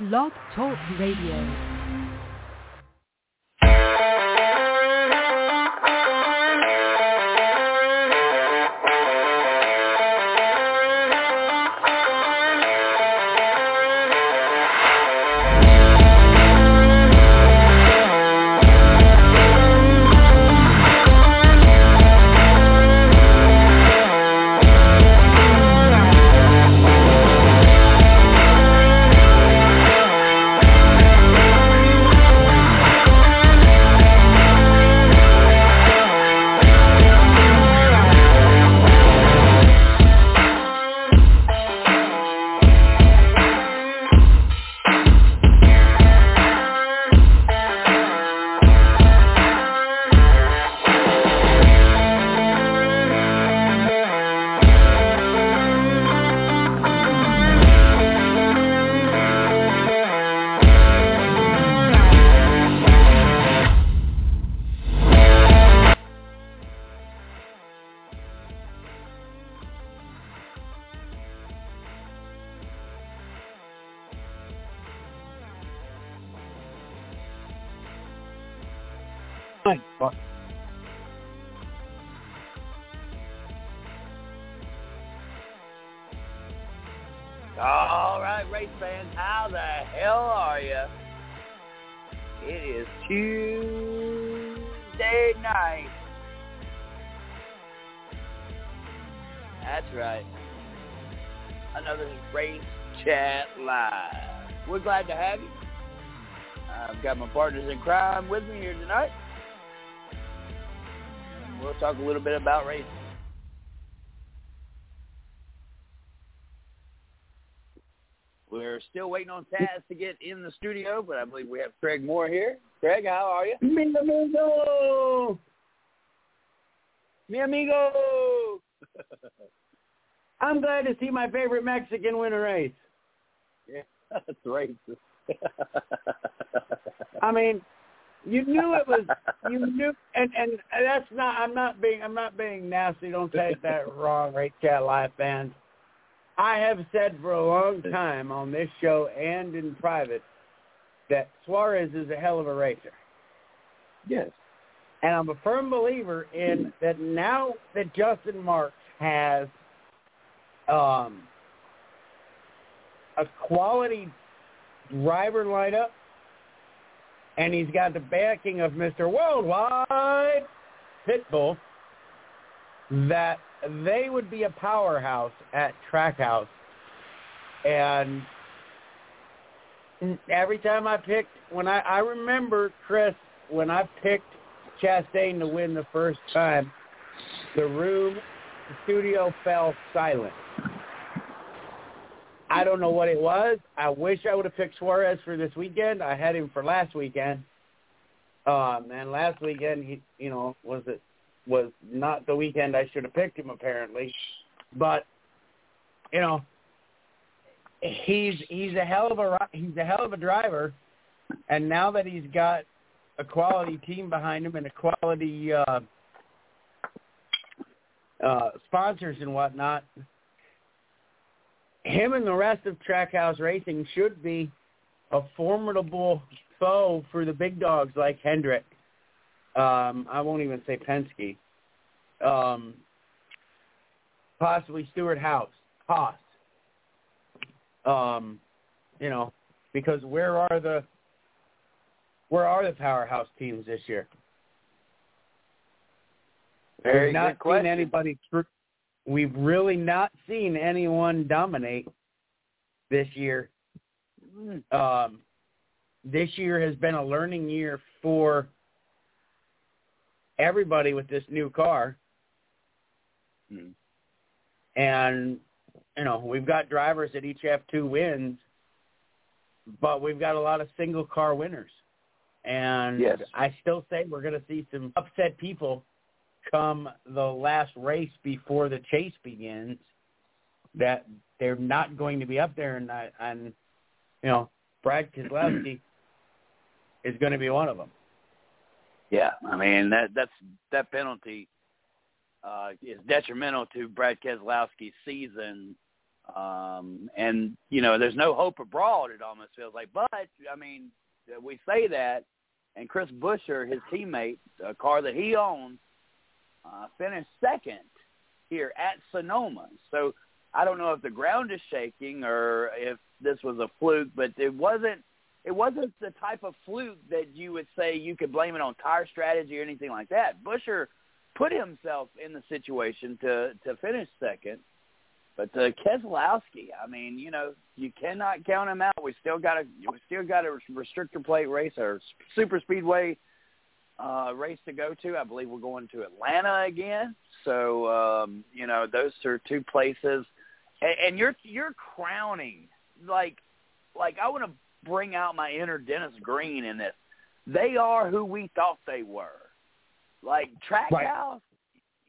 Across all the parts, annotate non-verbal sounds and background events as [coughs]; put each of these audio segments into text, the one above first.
Blog Talk Radio. Partners in crime with me here tonight. We'll talk a little bit about racing. We're still waiting on Taz to get in the studio, but I believe we have Craig Moore here. Craig, how are you? Mi amigo. Mi amigo. [laughs] I'm glad to see my favorite Mexican win a race. Yeah, [laughs] that's racist. [laughs] I mean, you knew it was you [laughs] knew and and that's not I'm not being I'm not being nasty, don't take that [laughs] wrong, Race Chat Live fans. I have said for a long time on this show and in private that Suarez is a hell of a racer. yes. And I'm a firm believer in that now that Justin Marks has um, a quality driver lineup and he's got the backing of Mr. Worldwide Pitbull that they would be a powerhouse at Trackhouse. And every time I picked, when I, I remember, Chris, when I picked Chastain to win the first time, the room, the studio fell silent. I don't know what it was. I wish I would have picked Suarez for this weekend. I had him for last weekend. Um, and last weekend, he, you know, was it was not the weekend I should have picked him apparently, but you know, he's he's a hell of a he's a hell of a driver, and now that he's got a quality team behind him and a quality uh, uh, sponsors and whatnot, him and the rest of Trackhouse Racing should be a formidable foe for the big dogs like Hendrick. Um, I won't even say Penske. Um, possibly Stewart House, Haas. Um, you know, because where are the where are the powerhouse teams this year? Very not good question. anybody. tr- We've really not seen anyone dominate this year. Um, this year has been a learning year for everybody with this new car. Mm. And, you know, we've got drivers that each have two wins, but we've got a lot of single car winners. And Yes. I still say we're going to see some upset people come the last race before the chase begins that they're not going to be up there and, and you know, Brad Keselowski [clears throat] is going to be one of them. Yeah, I mean that that's that penalty uh, is detrimental to Brad Keselowski's season Um, and you know, there's no hope abroad. It almost feels like, but I mean, we say that, and Chris Buescher, his teammate, a car that he owns, uh, finished second here at Sonoma. So I don't know if the ground is shaking or if this was a fluke, but it wasn't. It wasn't the type of fluke that you would say you could blame it on tire strategy or anything like that. Buescher put himself in the situation to to finish second. But uh, Keselowski, I mean, you know, you cannot count him out. We still got a we still got a restrictor plate race or super speedway uh, race to go to. I believe we're going to Atlanta again. So um, you know, those are two places, and, and you're you're crowning like like I want to bring out my inner Dennis Green in this. They are who we thought they were. Like Trackhouse, right.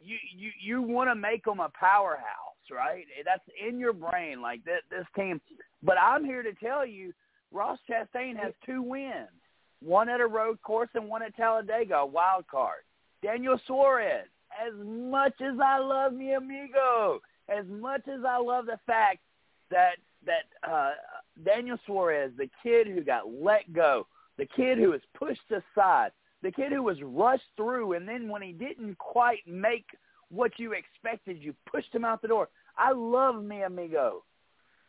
you you you want to make them a powerhouse, right? That's in your brain, like this this team. But I'm here to tell you, Ross Chastain has two wins, one at a road course and one at Talladega, a wild card. Daniel Suarez, as much as I love mi amigo, as much as I love the fact that that uh, Daniel Suarez, the kid who got let go, the kid who was pushed aside, the kid who was rushed through, and then when he didn't quite make what you expected, you pushed him out the door. I love mi amigo,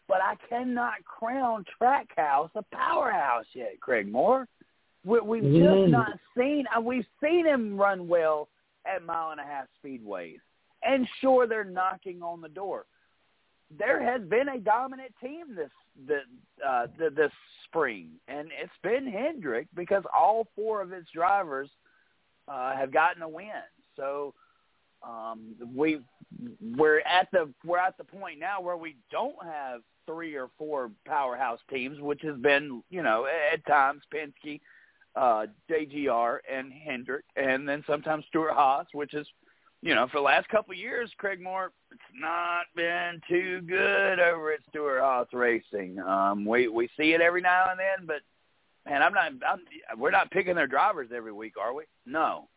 but I cannot crown Trackhouse a powerhouse yet, Craig Moore. We, we've just mm. not seen. Uh, we've seen him run well at mile and a half speedways, and sure, they're knocking on the door. There has been a dominant team this the, uh, the this spring, and it's been Hendrick because all four of its drivers uh, have gotten a win. So um, we we're at the we're at the point now where we don't have three or four powerhouse teams, which has been you know at times Penske, uh, JGR, and Hendrick, and then sometimes Stewart-Haas, which is you know, for the last couple of years, Craig Moore, it's not been too good over at Stewart-Haas Racing. Um, we we see it every now and then, but man, I'm not. I'm, we're not picking their drivers every week, are we? No.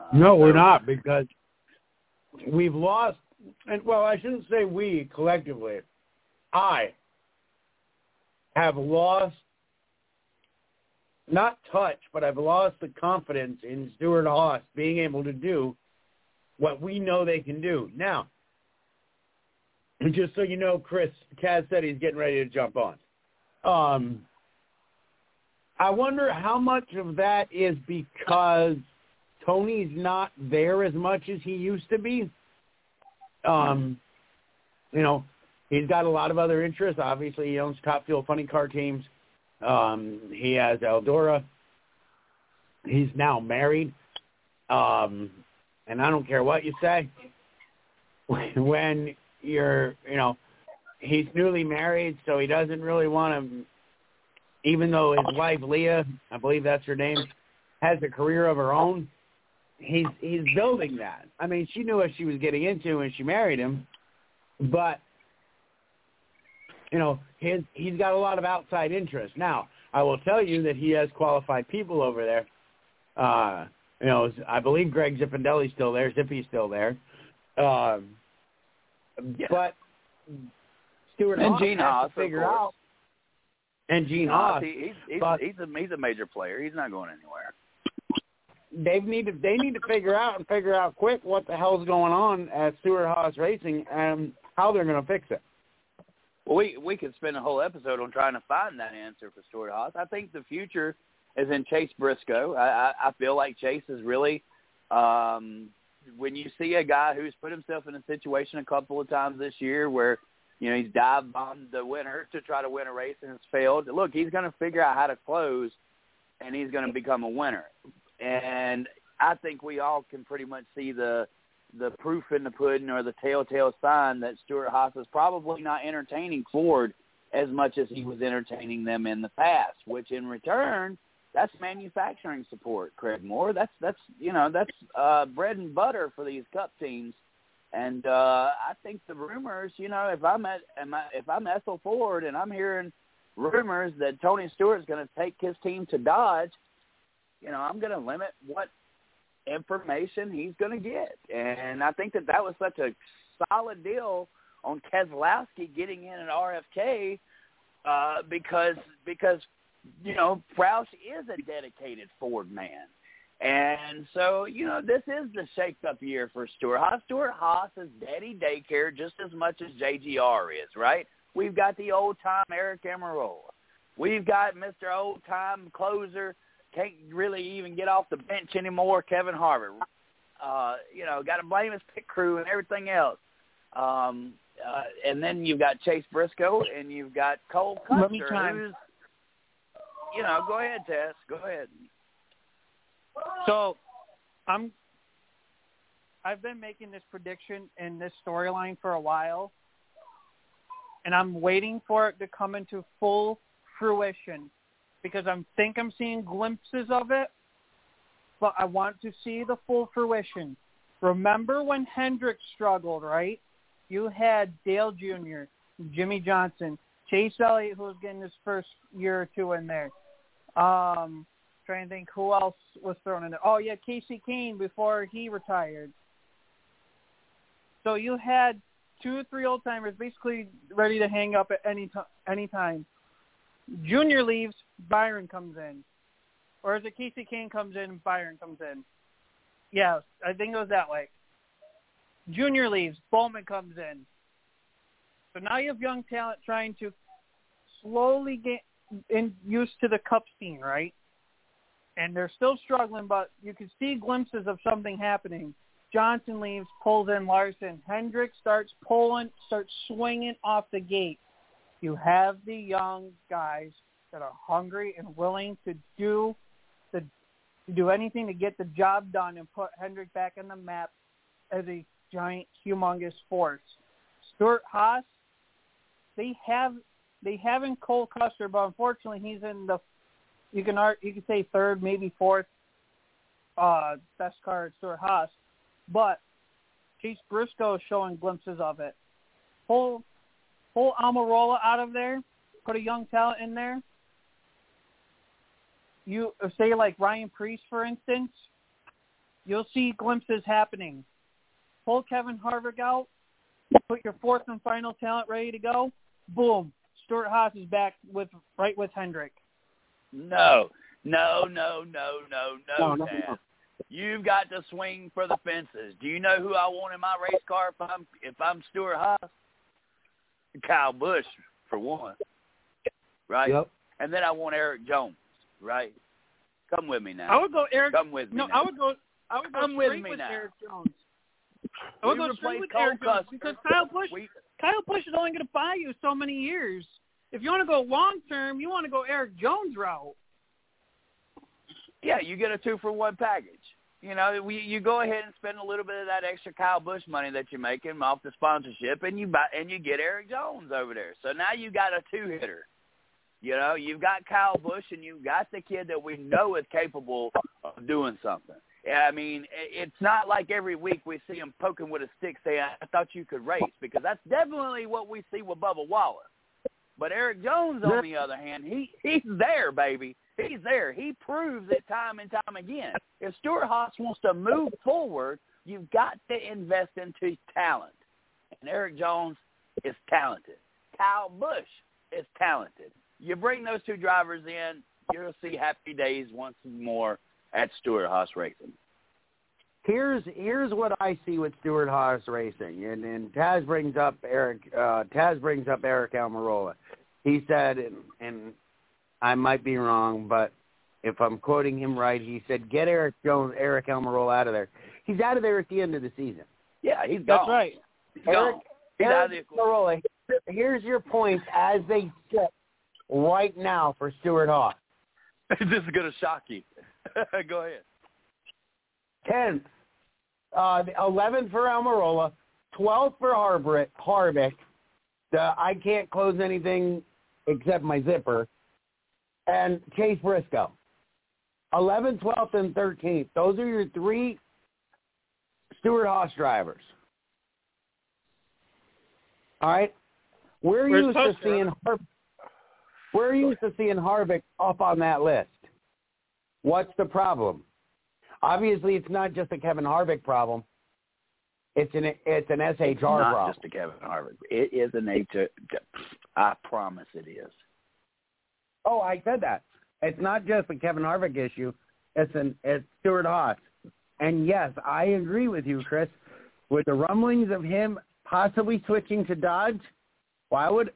Uh, no, we're not because we've lost. And well, I shouldn't say we collectively. I have lost not touch, but I've lost the confidence in Stewart-Haas being able to do what we know they can do. Now, just so you know, Chris, Taz said he's getting ready to jump on. Um, I wonder how much of that is because Tony's not there as much as he used to be. Um, you know, he's got a lot of other interests. Obviously, he owns Top Fuel Funny Car teams. Um, he has Eldora. He's now married. Um, and I don't care what you say, [laughs] when you're, you know, he's newly married, so he doesn't really want to, even though his wife Leah, I believe that's her name, has a career of her own. He's he's building that. I mean, she knew what she was getting into when she married him, but you know, his he's got a lot of outside interest. Now, I will tell you that he has qualified people over there. Uh, you know, I believe Greg Zipadelli's still there. Zippy's still there. Um, yeah. But Stewart and Haas Gene Haas, to figure out. And Gene Haas, Haas, he, he's, but he's a he's a major player. He's not going anywhere. They need to they need to figure out and figure out quick what the hell's going on at Stewart-Haas Racing and how they're going to fix it. Well, we we could spend a whole episode on trying to find that answer for Stewart-Haas. I think the future is in Chase Briscoe. I, I, I feel like Chase is really um, when you see a guy who's put himself in a situation a couple of times this year where you know he's dive bombed the winner to try to win a race and has failed. Look, he's going to figure out how to close, and he's going to become a winner. And I think we all can pretty much see the the proof in the pudding or the telltale sign that Stewart-Haas is probably not entertaining Ford as much as he was entertaining them in the past, which in return that's manufacturing support, Craig Moore. That's that's you know that's uh, bread and butter for these Cup teams. And uh, I think the rumors, you know, if I'm at if I'm Edsel Ford and I'm hearing rumors that Tony Stewart's going to take his team to Dodge, you know, I'm going to limit what information he's going to get. And I think that that was such a solid deal on Keselowski getting in an RFK uh, because because you know Roush is a dedicated Ford man. And so, you know, this is the shake-up year for Stewart Haas. Stewart Haas is daddy daycare just as much as JGR is, right? We've got the old-time Aric Almirola. We've got Mr. Old-time closer, can't really even get off the bench anymore, Kevin Harvick. Uh, you know, got to blame his pit crew and everything else. Um, uh, and then you've got Chase Briscoe and you've got Cole Custer, who's, you know, go ahead, Tess. Go ahead. So, I'm. I've been making this prediction in this storyline for a while, and I'm waiting for it to come into full fruition because I think I'm seeing glimpses of it, but I want to see the full fruition. Remember when Hendrick struggled, right? You had Dale Jr., Jimmie Johnson, Chase Elliott, who was getting his first year or two in there. Um, trying to think who else was thrown in there. Oh yeah, Kasey Kahne before he retired. So you had two or three old timers basically ready to hang up at any time. Any time. Junior leaves, Byron comes in, or is it Kasey Kahne comes in, Byron comes in? Yeah, I think it was that way. Junior leaves, Bowman comes in. So now you have young talent trying to slowly get in used to the cup scene, right? and they're still struggling, but you can see glimpses of something happening. Johnson leaves, pulls in Larson. Hendrick starts pulling, starts swinging off the gate. You have the young guys that are hungry and willing to do the to do anything to get the job done and put Hendrick back on the map as a giant, humongous force. Stewart Haas, they have they have in Cole Custer, but unfortunately he's in the you can you can say third, maybe fourth uh, best car at Stewart Haas, but Chase Briscoe is showing glimpses of it. Pull pull Almirola out of there, put a young talent in there. You say like Ryan Preece, for instance, you'll see glimpses happening. Pull Kevin Harvick out, put your fourth and final talent ready to go. Boom, Stewart Haas is back with right with Hendrick. No, no, no, no, no, no, no, Dad. You've got to swing for the fences. Do you know who I want in my race car if I'm if I'm Stewart Haas? Kyle Busch for one, right? Yep. And then I want Erik Jones, right? Come with me now. I would go Eric. Come with me. No, now. I would go. I would go Come straight with me with now. Erik Jones. I would We go straight with Cole Erik Jones Custer. because Kyle Busch. We, Kyle Busch is only going to buy you so many years. If you want to go long term, you want to go Erik Jones route. yeah, you get a two for one package. You know, we, you go ahead and spend a little bit of that extra Kyle Busch money that you're making off the sponsorship, and you buy and you get Erik Jones over there. So now you got a two hitter. You know, you've got Kyle Busch, and you've got the kid that we know is capable of doing something. I mean, it's not like every week we see him poking with a stick saying, "I thought you could race," because that's definitely what we see with Bubba Wallace. But Erik Jones, on the other hand, he he's there, baby. He's there. He proves it time and time again. If Stewart Haas wants to move forward, you've got to invest into talent. And Erik Jones is talented. Kyle Busch is talented. You bring those two drivers in, you'll see happy days once more at Stewart Haas Racing. Here's here's what I see with Stewart Haas Racing, and and Taz brings up Eric. Uh, Taz brings up Aric Almirola. He said, and, and I might be wrong, but if I'm quoting him right, he said, "Get Erik Jones, Aric Almirola out of there." He's out of there at the end of the season. Yeah, he's That's gone. That's right. He's Eric, gone. He's out of the Almirola. Here's your points as they sit right now for Stewart Haas. [laughs] this is going to shock you. [laughs] Go ahead. Tenth, uh, eleventh for Almirola, twelfth for Harvick. Harvick. The, I can't close anything except my zipper. And Chase Briscoe. 11th, 12th, and 13th. Those are your three Stewart Haas drivers. All right? We're Where's used to seeing Har- we're used to seeing Harvick up on that list. What's the problem? Obviously, it's not just a Kevin Harvick problem. It's an it's an SHR it's not problem. just a Kevin Harvick. It is an HR. I promise it is. Oh, I said that. It's not just a Kevin Harvick issue. It's an it's Stewart Haas. And yes, I agree with you, Chris. With the rumblings of him possibly switching to Dodge, why would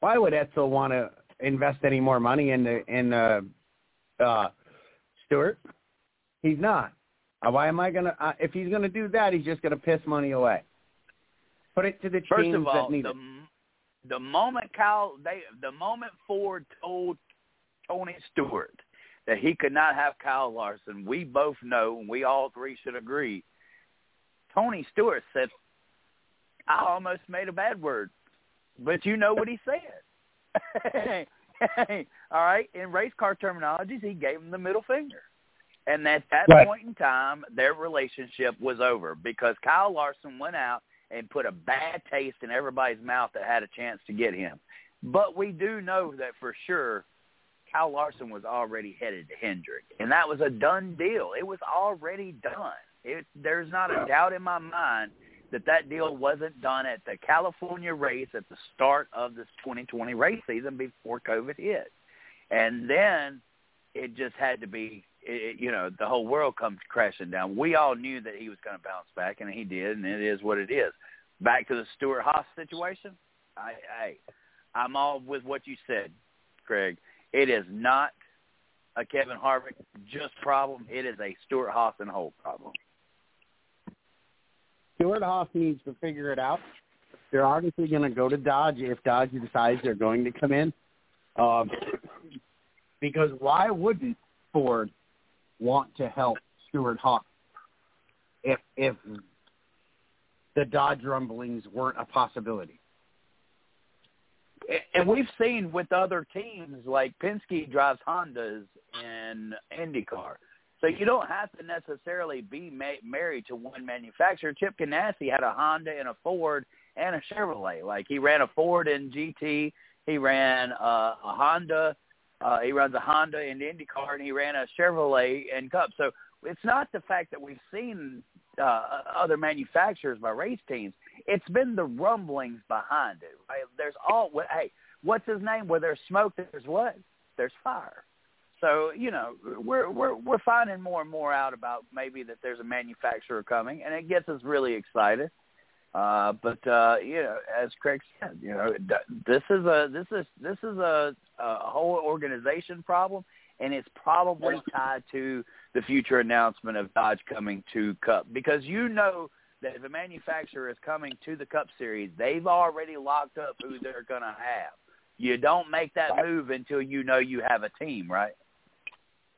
why would Edsel want to invest any more money in the in uh, uh, Stewart? He's not. Uh, why am I gonna? Uh, if he's gonna do that, he's just gonna piss money away. Put it to the First teams of all, that need the it. the moment Kyle they the moment Ford told Tony Stewart that he could not have Kyle Larson, we both know and we all three should agree. Tony Stewart said, "I almost made a bad word, but you know what he said." All right, in race car terminologies, he gave him the middle finger. And at that Right. point in time, their relationship was over because Kyle Larson went out and put a bad taste in everybody's mouth that had a chance to get him. But we do know that for sure Kyle Larson was already headed to Hendrick, and that was a done deal. It was already done. It, there's not a doubt in my mind that that deal wasn't done at the California race at the start of this 2020 race season before COVID hit. And then it just had to be, it, you know, the whole world comes crashing down. We all knew that he was going to bounce back, and he did, and it is what it is. Back to the Stewart Haas situation, I, I, I'm all with what you said, Craig. It is not a Kevin Harvick just problem. It is a Stewart Haas and whole problem. Stewart Haas needs to figure it out. They're obviously going to go to Dodge if Dodge decides they're going to come in. Um, [coughs] because why wouldn't Ford want to help Stewart Haas if if the Dodge rumblings weren't a possibility? And we've seen with other teams like Penske drives Hondas in IndyCar. So you don't have to necessarily be ma- married to one manufacturer. Chip Ganassi had a Honda and a Ford and a Chevrolet. Like he ran a Ford in GT, he ran uh, a Honda, uh, he runs a Honda in IndyCar, and he ran a Chevrolet in Cup. So it's not the fact that we've seen uh, other manufacturers by race teams. It's been the rumblings behind it. Right? There's all hey, what's his name? Where there's smoke, there's what? There's fire. So you know we're we're we're finding more and more out about maybe that there's a manufacturer coming, and it gets us really excited. Uh, but uh, you know, as Craig said, you know, this is a this is this is a, a whole organization problem, and it's probably tied to the future announcement of Dodge coming to Cup because you know that if a manufacturer is coming to the Cup Series, they've already locked up who they're going to have. You don't make that move until you know you have a team, right?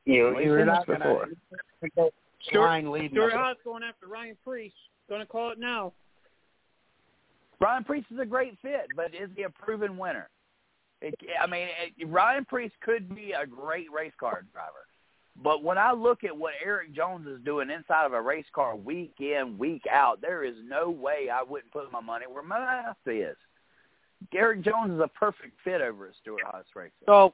You, We've you're not this going before. to Stewart- Stewart Haas going after Ryan Preece. Going to call it now. Ryan Preece is a great fit, but is he a proven winner? It, I mean, it, Ryan Preece could be a great race car driver, but when I look at what Erik Jones is doing inside of a race car week in, week out, there is no way I wouldn't put my money where my mouth is. Erik Jones is a perfect fit over at Stewart Haas Racing. So,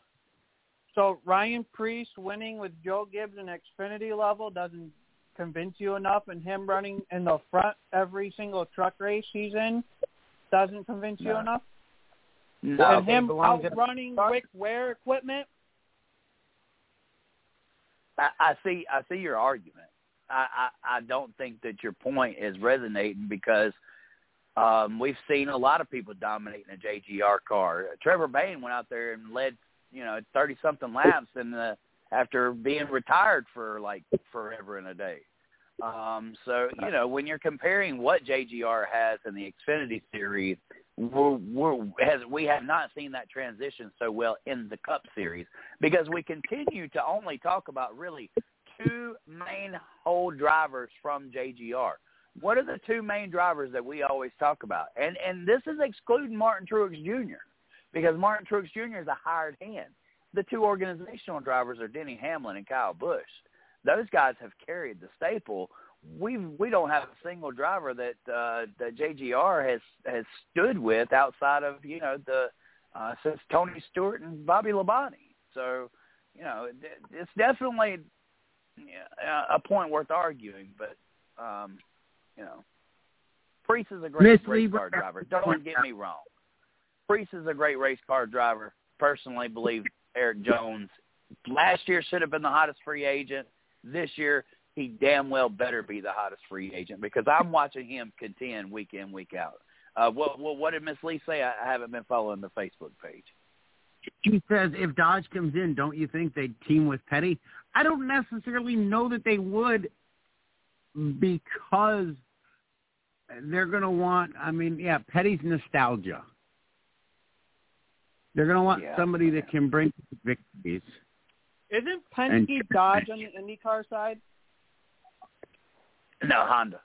so Ryan Preece winning with Joe Gibbs in Xfinity level doesn't convince you enough, and him running in the front every single truck race he's in doesn't convince you enough. No, and him outrunning Rick Ware equipment. I, I see. I see your argument. I, I I don't think that your point is resonating because um, we've seen a lot of people dominating a JGR car. Trevor Bayne went out there and led, you know, thirty something laps, and uh, after being retired for like forever and a day. Um, so you know, when you're comparing what JGR has in the Xfinity series, we're, we're, has we have not seen that transition so well in the Cup series because we continue to only talk about really two main whole drivers from JGR. What are the two main drivers that we always talk about? And and this is excluding Martin Truex Jr. because Martin Truex Jr. is a hired hand. The two organizational drivers are Denny Hamlin and Kyle Busch. Those guys have carried the staple. We we don't have a single driver that uh, that JGR has has stood with outside of you know the uh, since Tony Stewart and Bobby Labonte. So you know it's definitely a point worth arguing, but um, you know Preece is a great Miss race car driver. Don't get me wrong. Preece is a great race car driver. Personally, believe Erik Jones last year should have been the hottest free agent. This year, he damn well better be the hottest free agent because I'm watching him contend week in, week out. Uh, what, what, what did Miss Lee say? I, I haven't been following the Facebook page. She says if Dodge comes in, don't you think they'd team with Petty? I don't necessarily know that they would because they're going to want, I mean, yeah, Petty's nostalgia. They're going to want Yeah. somebody that can bring victories. Isn't Penske And- Dodge on the IndyCar side? No, Honda.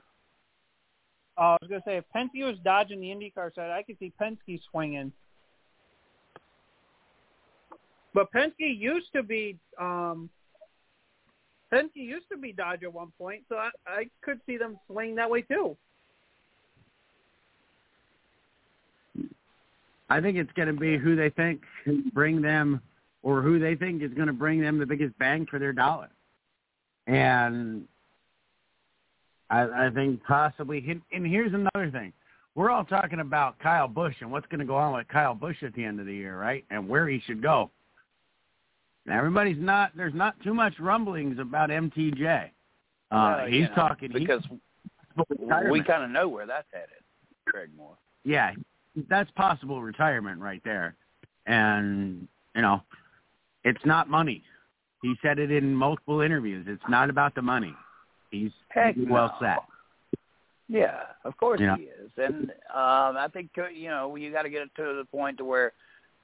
Oh, I was gonna say if Penske was Dodge on the IndyCar side, I could see Penske swinging. But Penske used to be um Penske used to be Dodge at one point, so I, I could see them swing that way too. I think it's going to be who they think can bring them or who they think is going to bring them the biggest bang for their dollar. And I, I think possibly, and here's another thing. We're all talking about Kyle Busch and what's going to go on with Kyle Busch at the end of the year, right? And where he should go. Now, everybody's not, there's not too much rumblings about MTJ. Uh, Uh, he's talking because he's we kind of know where that's headed. Craig Moore. yeah, that's possible retirement right there. And, you know, it's not money. He said it in multiple interviews. It's not about the money. He's Heck well no. set. Yeah, of course Yeah. he is, and um, I think uh, you know you got to get it to the point to where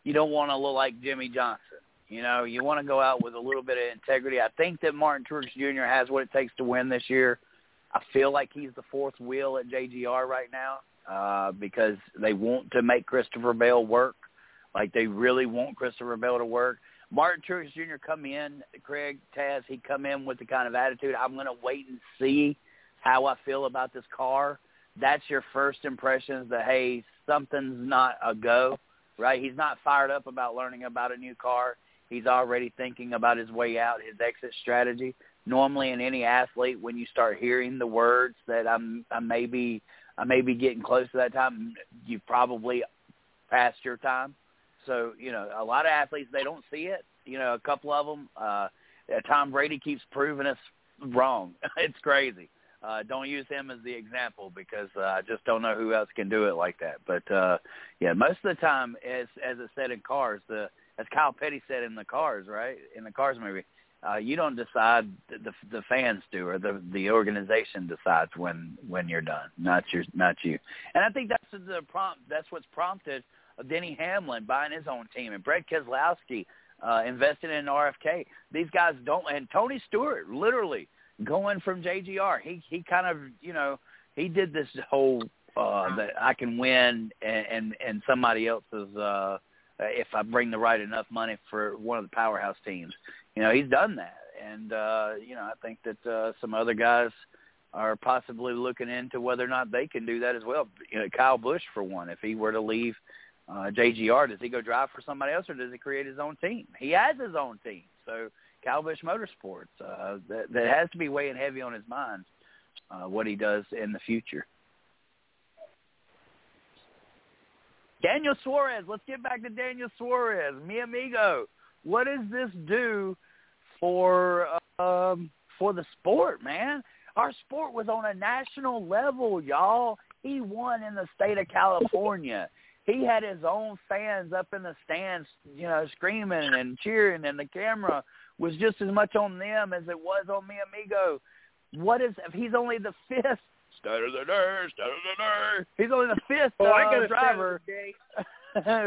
you don't want to look like Jimmie Johnson. You know, you want to go out with a little bit of integrity. I think that Martin Truex Jr. has what it takes to win this year. I feel like he's the fourth wheel at JGR right now uh, because they want to make Christopher Bell work. Like they really want Christopher Bell to work. Martin Truex Jr. come in, Craig Taz, he come in with the kind of attitude, I'm going to wait and see how I feel about this car. That's your first impressions that, hey, something's not a go, right? He's not fired up about learning about a new car. He's already thinking about his way out, his exit strategy. Normally in any athlete, when you start hearing the words that I'm, I may be, I may be getting close to that time, you've probably passed your time. So, you know, a lot of athletes, they don't see it. You know, a couple of them, uh, Tom Brady keeps proving us wrong. [laughs] it's crazy. Uh, don't use him as the example because uh, I just don't know who else can do it like that. But uh, yeah, most of the time, as as it said in Cars, the as Kyle Petty said in the Cars, right in the Cars movie, uh, you don't decide. The the fans do, or the the organization decides when when you're done, not your not you. And I think that's the prompt. That's what's prompted Denny Hamlin buying his own team and Brett Keselowski uh, investing in RFK. These guys don't, and Tony Stewart literally going from JGR. He he kind of you know he did this whole uh, that I can win and and, and somebody else's uh, if I bring the right enough money for one of the powerhouse teams. You know he's done that, and uh, you know I think that uh, some other guys are possibly looking into whether or not they can do that as well. You know, Kyle Busch for one, if he were to leave uh, JGR, does he go drive for somebody else or does he create his own team? He has his own team, so Kyle Busch Motorsports. Uh, that, that has to be weighing heavy on his mind uh, what he does in the future. Daniel Suarez. Let's get back to Daniel Suarez. Mi amigo, what does this do for um, for the sport, man? Our sport was on a national level, y'all. He won in the state of California. He had his own fans up in the stands, you know, screaming and cheering, and the camera was just as much on them as it was on Mi Amigo. What is if he's only the fifth state of the day, state of the day? He's only the fifth Oh, uh, I driver,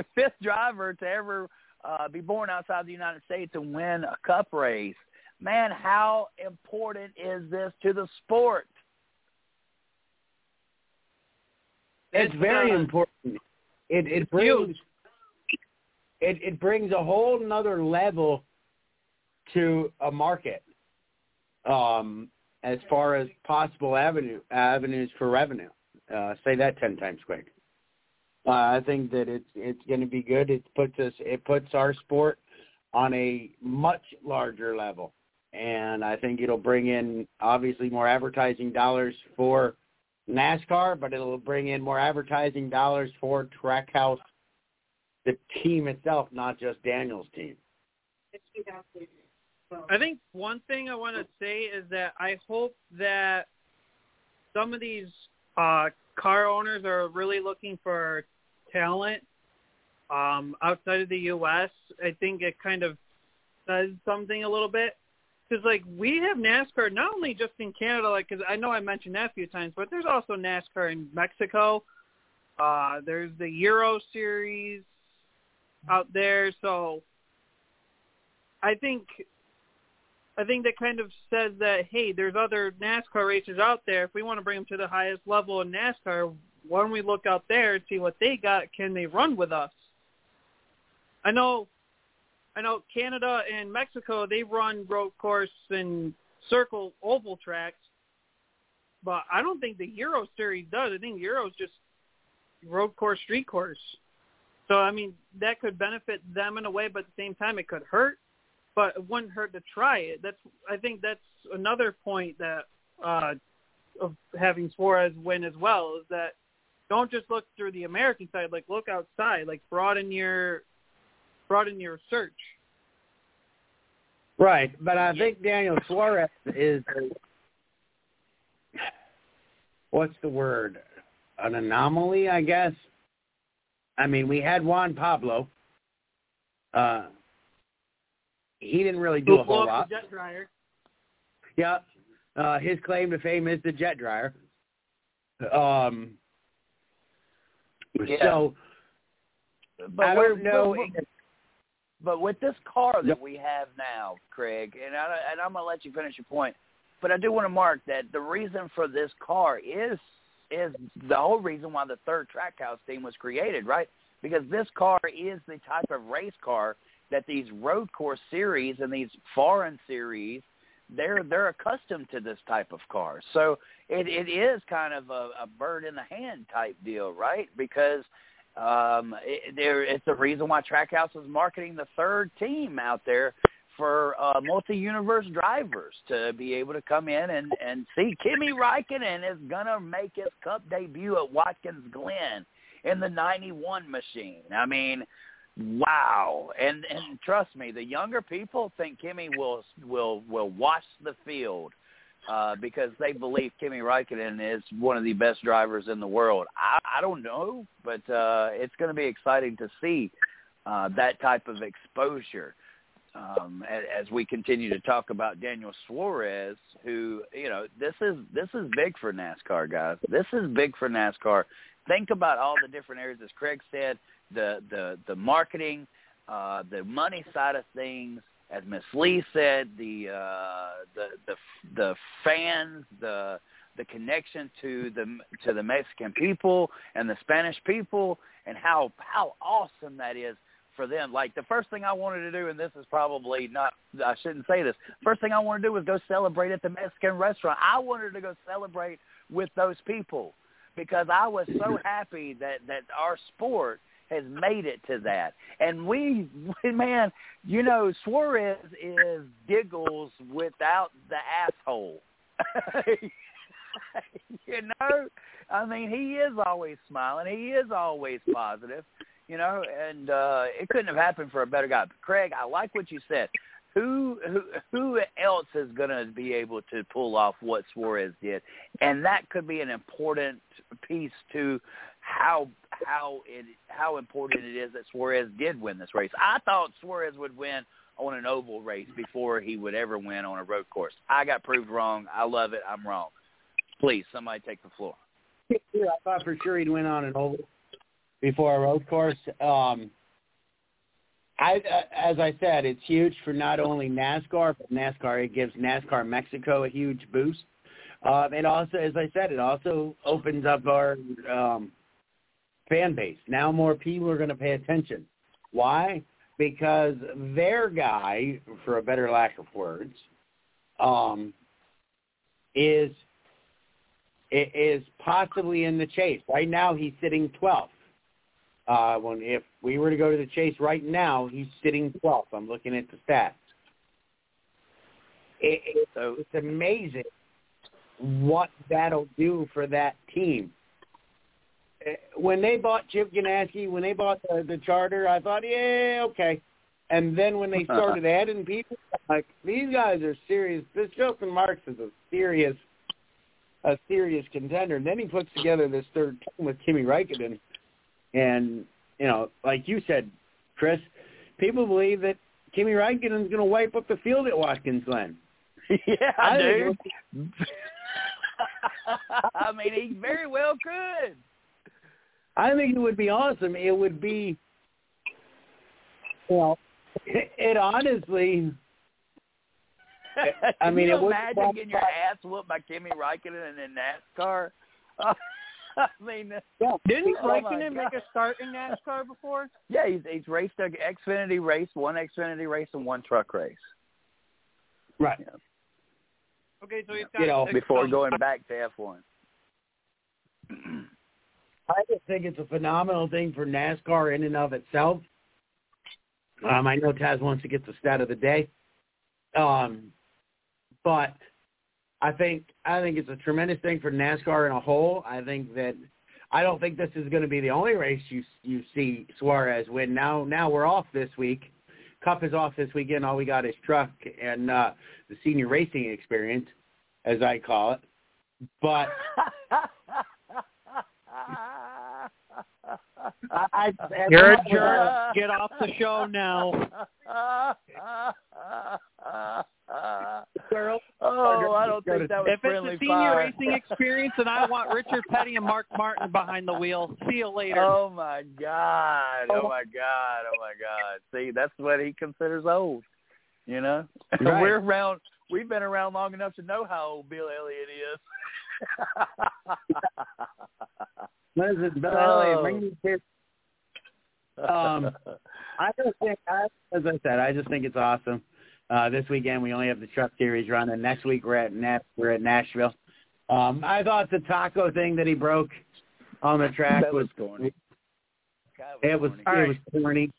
[laughs] fifth driver to ever uh, be born outside the United States and win a cup race. Man, how important is this to the sport? It's, It's, very uh, important. It it brings it it brings a whole nother level to a market. Um, as far as possible avenue avenues for revenue. Uh, say that ten times quick. Uh, I think that it's it's going to be good. It puts us it puts our sport on a much larger level, and I think it'll bring in obviously more advertising dollars for NASCAR, but it'll bring in more advertising dollars for Trackhouse, the team itself, not just Daniel's team. I think one thing I want to say is that I hope that some of these uh, car owners are really looking for talent um, outside of the U.S. I think it kind of says something a little bit because like we have NASCAR not only just in Canada, like because I know I mentioned that a few times, but there's also NASCAR in Mexico. Uh, there's the Euro Series out there, so I think I think that kind of says that hey, there's other NASCAR racers out there. If we want to bring them to the highest level in NASCAR, why don't we look out there and see what they got? Can they run with us? I know, I know Canada and Mexico they run road course and circle oval tracks, but I don't think the Euro Series does. I think Euro's just road course, street course. So I mean that could benefit them in a way, but at the same time it could hurt but it wouldn't hurt to try it. That's I think that's another point that uh, of having Suarez win as well is that don't just look through the American side, like look outside, like broaden your broaden your search. Right, but I think Daniel Suarez is what's the word? An anomaly, I guess. I mean, we had Juan Pablo. Uh, he didn't really do a whole lot. jet dryer. Yeah, uh, his claim to fame is the jet dryer. Um, yeah. so but I don't know. But, but with this car that we have now, Craig, and I, and I'm gonna let you finish your point, but I do want to mark that the reason for this car is is the whole reason why the third Trackhouse team was created, right? Because this car is the type of race car that these road course series and these foreign series they're they're accustomed to this type of car. So it it is kind of a, a bird in the hand type deal, right? Because um it, there it's the reason why Trackhouse is marketing the third team out there for uh, multi-universe drivers to be able to come in and and see Kimi Raikkonen is gonna make his Cup debut at Watkins Glen in the '91 machine. I mean, wow. And and trust me the younger people think Kimi will will will wash the field uh because they believe Kimi Raikkonen is one of the best drivers in the world. I i don't know but uh it's going to be exciting to see uh that type of exposure um as, as we continue to talk about Daniel Suarez who you know this is this is big for NASCAR guys. This is big for NASCAR. Think about all the different areas as Craig said the the the marketing, uh, the money side of things. As Miss Lee said, the uh, the the the fans, the the connection to the to the Mexican people and the Spanish people, and how how awesome that is for them. Like the first thing I wanted to do, and this is probably not, I shouldn't say this. First thing I wanted to do was go celebrate at the Mexican restaurant. I wanted to go celebrate with those people because I was so [laughs] happy that that our sport has made it to that. And we, [laughs] man, you know, Suarez is Diggles without the asshole. [laughs] you know, I mean, he is always smiling. He is always positive. You know, and uh it couldn't have happened for a better guy. But Craig, I like what you said. Who who who else is going to be able to pull off what Suarez did? And that could be an important piece to how how it how important it is that Suarez did win this race. I thought Suarez would win on an oval race before he would ever win on a road course. I got proved wrong. I love it. I'm wrong. Please, somebody take the floor. I thought for sure he'd win on an oval before a road course. Um, I, as I said, it's huge for not only NASCAR, but NASCAR. It gives NASCAR Mexico a huge boost. Um, it also, as I said, it also opens up our um, fan base. Now more people are going to pay attention. Why? Because their guy, for a better lack of words, um, is is possibly in the chase. Right now, he's sitting 12th. Uh, when if we were to go to the chase right now, he's sitting 12th. I'm looking at the stats. It, it, so it's amazing what that'll do for that team. When they bought Chip Ganassi, when they bought the, the charter, I thought, yeah, okay. And then when they [laughs] started adding people, I'm like these guys are serious. This Justin Marks is a serious, a serious contender. And then he puts together this third team with Kimi Räikkönen, and you know, like you said, Chris, people believe that Kimi Räikkönen's going to wipe up the field at Watkins Glen. [laughs] yeah, I dude. [laughs] I mean, he very well could. I think it would be awesome. It would be, well, it, it honestly. [laughs] I mean, you it would- imagine getting your ass whooped by Kimi Räikkönen in a NASCAR? [laughs] I mean, Yeah, Didn't Oh, Raikkonen make a start in NASCAR before? yeah, he's he's raced a Xfinity race, one Xfinity race, and one truck race right. Yeah. Okay, so he's You got know, before going back to F1. [clears throat] I just think it's a phenomenal thing for NASCAR in and of itself. Um, I know Taz wants to get the stat of the day, um, but I think I think it's a tremendous thing for NASCAR in a whole. I think that I don't think this is going to be the only race you you see Suarez win. Now now we're off this week. Cup is off this weekend. All we got is truck and uh, the senior racing experience, as I call it. But [laughs] I, I, You're a I- jerk. Get off the show now. Girl. oh, I don't think that was If it's a senior fire. racing experience, and I want Richard Petty and Mark Martin behind the wheel. See you later. Oh my god! Oh, oh. my god! Oh my god! See, that's what he considers old. You know, Right. we're around. We've been around long enough to know how old Bill Elliott is. [laughs] Listen, Bill Oh. Elliott, bring me here. Um, [laughs] I just think, I, as I said, I just think it's awesome. Uh, this weekend we only have the Truck Series running. Next week we're at Nash- we're at Nashville. Um, I thought the taco thing that he broke on the track that was was corny. God, it was corny. it was corny,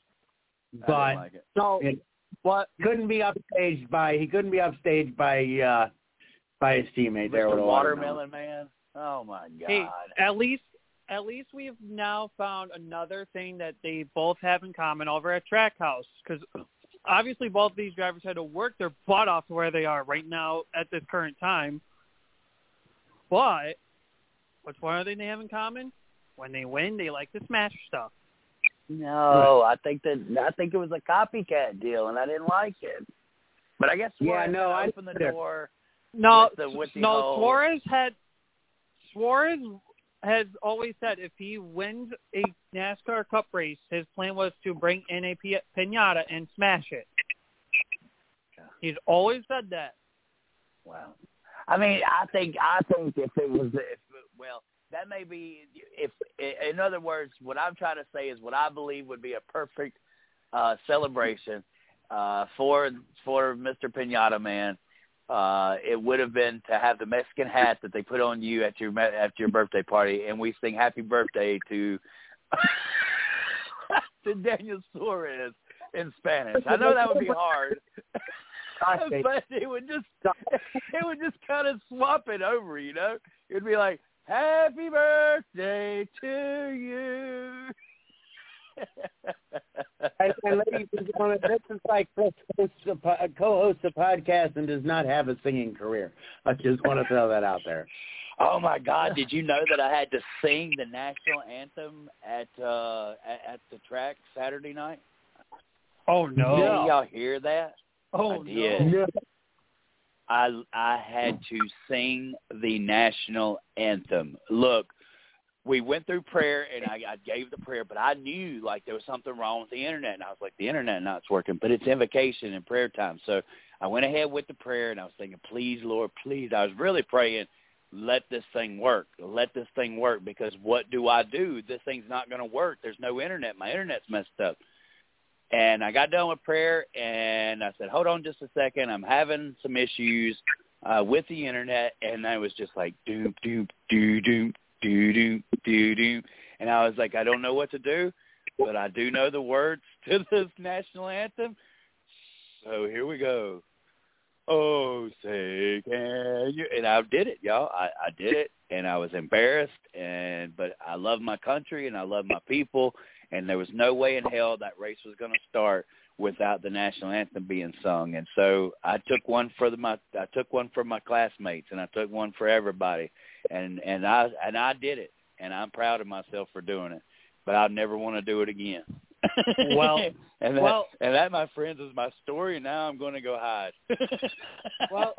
but like it. So it what? couldn't be upstaged by he couldn't be upstaged by uh, by his teammate there Mr. with a Watermelon Man. Oh my god! Hey, at least at least we've now found another thing that they both have in common over at Trackhouse because obviously both these drivers had to work their butt off to where they are right now at this current time. But what's one other thing they have in common? When they win, they like to smash stuff. No, I think that I think it was a copycat deal, and I didn't like it. But I guess Yeah, no, I opened the door. No, With the- with the no. whole- Suarez had Suarez has always said if he wins a NASCAR Cup race, his plan was to bring in a pi- pinata and smash it. He's always said that. Wow. I mean, I think I think if it was if well, that may be if in other words, what I'm trying to say is what I believe would be a perfect uh celebration uh for for Mr. Pinata Man. Uh it would have been to have the Mexican hat that they put on you at your at your birthday party and we sing happy birthday to [laughs] to Daniel Suarez in Spanish. I know that would be hard. [laughs] [laughs] but it would just it would just kind of swap it over, you know. It would be like Happy birthday to you. And, and ladies and gentlemen, this is like Chris hosts a po- co-hosts a podcast and does not have a singing career. I just want to throw that out there. Oh my God! Did you know that I had to sing the national anthem at uh at, at the track Saturday night? Oh no! Did no! y'all hear that? Oh I did. no! I I had to sing the national anthem. Look, we went through prayer and I, I gave the prayer, but I knew like there was something wrong with the internet, and I was like, the internet not's working, but it's invocation and prayer time. So I went ahead with the prayer, and I was thinking, please, Lord, please. I was really praying, let this thing work, let this thing work, because what do I do? This thing's not going to work. There's no internet. My internet's messed up. And I got done with prayer, and I said, hold on just a second. I'm having some issues uh, with the internet, and I was just like, doom, doom, doo, doom, doo, do do do, And I was like, I don't know what to do, but I do know the words [laughs] to this national anthem. So here we go. oh, say can you? And I did it, y'all. I, I did it, and I was embarrassed, and but I love my country and I love my people, and there was no way in hell that race was going to start without the national anthem being sung. And so I took one for the, my I took one for my classmates, and I took one for everybody, and and I and I did it, and I'm proud of myself for doing it. But I'll never want to do it again. [laughs] Well, and that, well- and that, my friends, is my story. And now I'm going to go hide. [laughs] Well,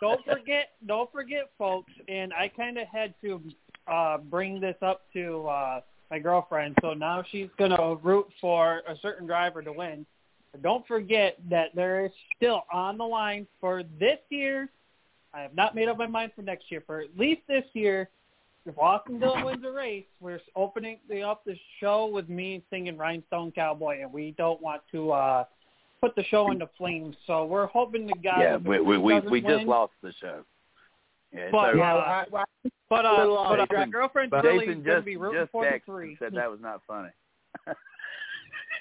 don't forget, don't forget, folks. And I kind of had to uh, bring this up to uh, my girlfriend, so now she's gonna root for a certain driver to win. But don't forget that there is still on the line for this year. I have not made up my mind for next year. For at least this year, if Austin Dillon wins a race, we're opening the, up the show with me singing Rhinestone Cowboy, and we don't want to uh, put the show into flames. So we're hoping to God. yeah, we we we, we just lost the show. Yeah, But, so, Yeah, uh, I, I, But uh, little but uh, off. my girlfriend's but really Jason going to just be rooting just for the three. said that was not funny. [laughs]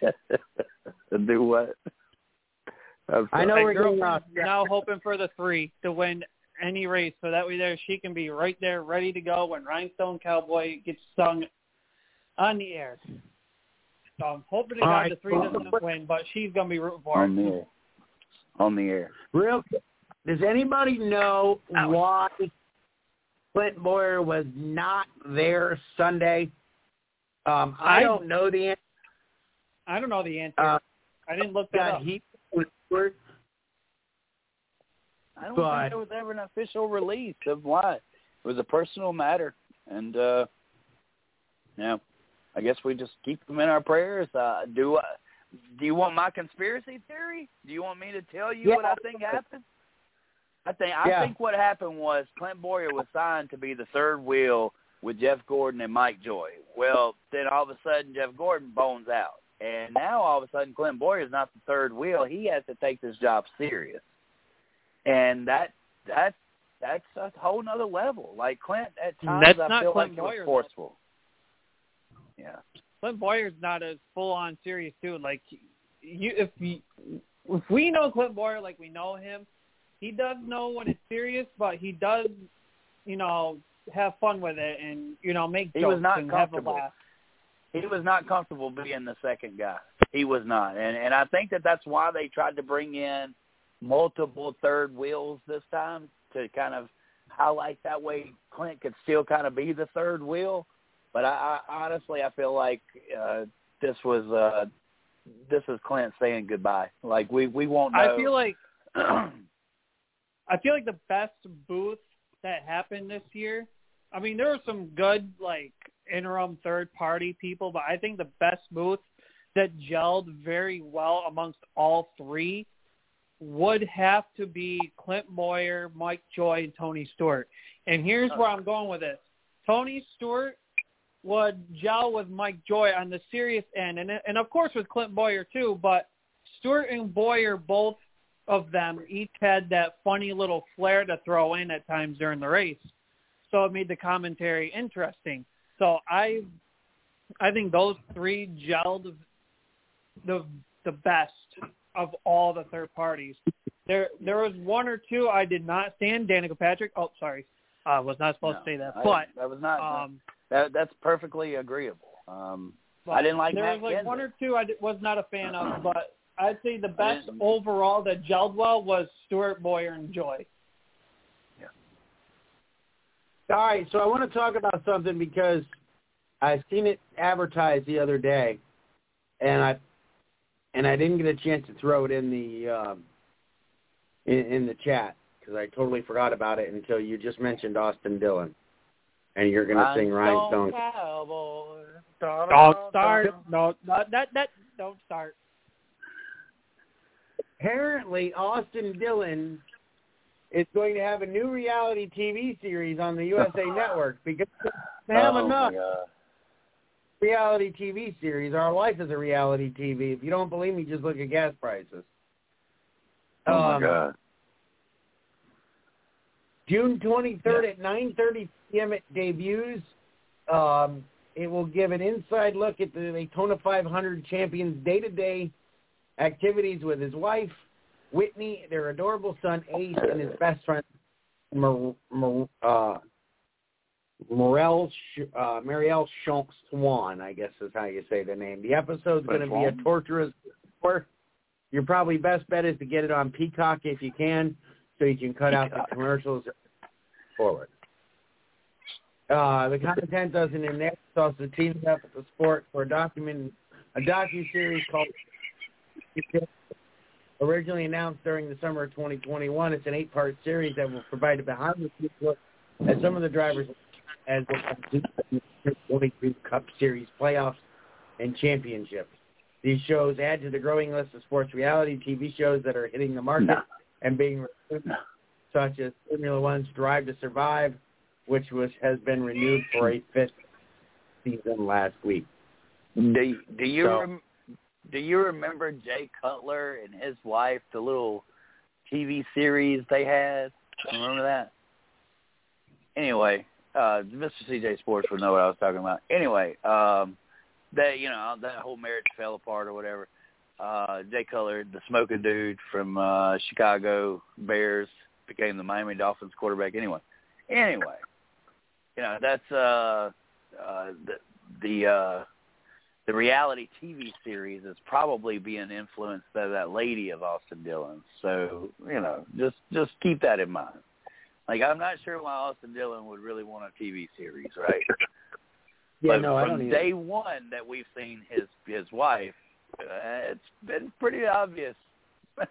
[laughs] Do what? I'm know we're getting off girlfriend's now hoping for the three to win any race, so that way there she can be right there, ready to go when Rhinestone Cowboy gets sung on the air. So I'm hoping to God right. the three doesn't win, but she's going to be rooting for on it. the air. On the air. Real. Does anybody know Ouch. why Clint Bowyer was not there Sunday? Um, I, I- don't know the answer. I don't know the answer. Uh, I didn't look that got up. heat with Stewart. I don't But- think there was ever an official release of why. It was a personal matter, and uh now I guess we just keep them in our prayers. Uh, do I, do you want my conspiracy theory? Do you want me to tell you Yeah. what I think happened? I think I Yeah. think what happened was Clint Bowyer was signed to be the third wheel with Jeff Gordon and Mike Joy. Well, then all of a sudden Jeff Gordon bones out, and now all of a sudden Clint Bowyer is not the third wheel. He has to take this job serious, and that that that's a whole nother level. Like Clint at times, That's I not feel Clint like he Bowyer, was though. forceful. Yeah. Clint Bowyer's not as full on serious too. Like you, if you, if we know Clint Bowyer like we know him, he does know when it's serious, but he does, you know, have fun with it and you know make He jokes was not and have a laugh. he was not comfortable being the second guy. He was not, and and I think that that's why they tried to bring in multiple third wheels this time to kind of highlight that way Clint could still kind of be the third wheel. But I, I honestly I feel like uh, this was uh, this is Clint saying goodbye. Like we we won't know. I feel like [clears throat] I feel like the best booth that happened this year. I mean, there were some good like interim third party people, but I think the best booth that gelled very well amongst all three would have to be Clint Bowyer, Mike Joy, and Tony Stewart. And here's where I'm going with this. Tony Stewart would gel with Mike Joy on the serious end, and and of course with Clint Bowyer too. But Stewart and Bowyer both of them each had that funny little flair to throw in at times during the race, so it made the commentary interesting. So I, I think those three gelled the the best of all the third parties. There there was one or two I did not stand. Danica Patrick. Oh, sorry, I was not supposed No, to say that, I- but that was not um, that that's perfectly agreeable. Um, but I didn't like there Matt was like Kenseth. one or two I was not a fan of, but I'd say the best didn't- overall that gelled well was Stewart Bowyer and Joy. Yeah. All right, so I want to talk about something because I seen it advertised the other day, and I and I didn't get a chance to throw it in the um, in, in the chat because I totally forgot about it until you just mentioned Austin Dillon, and you're going to sing Rhinestone. Cowboy. Don't start. No, not that that don't start. Apparently, Austin Dillon is going to have a new reality TV series on the USA [laughs] Network because they have Oh, enough. reality TV series. Our life is a reality TV. If you don't believe me, just look at gas prices. Oh my Um, God. June 23rd at 9:30 p.m. it debuts. Um, it will give an inside look at the Daytona 500 champion's day-to-day activities with his wife. Whitney, their adorable son Ace, and his best friend Mar- Mar- uh, Morel uh, Marielle Shonk Swan, I guess is how you say the name. The episode's going to be a torturous. Work. Your probably best bet is to get it on Peacock if you can, so you can cut out the commercials forward. Uh, the content doesn't in there. It's also teamed up with the sport for a document, a docu series called. Originally announced during the summer of 2021, it's an eight-part series that will provide a behind-the-scenes look at some of the drivers as they complete the 2022 Cup Series playoffs and championships. These shows add to the growing list of sports reality TV shows that are hitting the market no. and being renewed, no. such as Formula One's Drive to Survive, which was has been renewed for a fifth season last week. Do do you So- rem- do you remember Jay Cutler and his wife, the little TV series they had? Remember that? Anyway, uh, Mr. CJ Sports would know what I was talking about. Anyway, um, that you know that whole marriage fell apart or whatever. Uh, Jay Cutler, the smoking dude from uh, Chicago Bears, became the Miami Dolphins quarterback. Anyway, anyway, you know that's uh, uh, the the uh, the reality TV series is probably being influenced by that lady of Austin Dillon. So you know, just just keep that in mind. Like I'm not sure why Austin Dillon would really want a TV series, right? [laughs] Yeah, but no, I from day one that we've seen his his wife, uh, it's been pretty obvious. [laughs]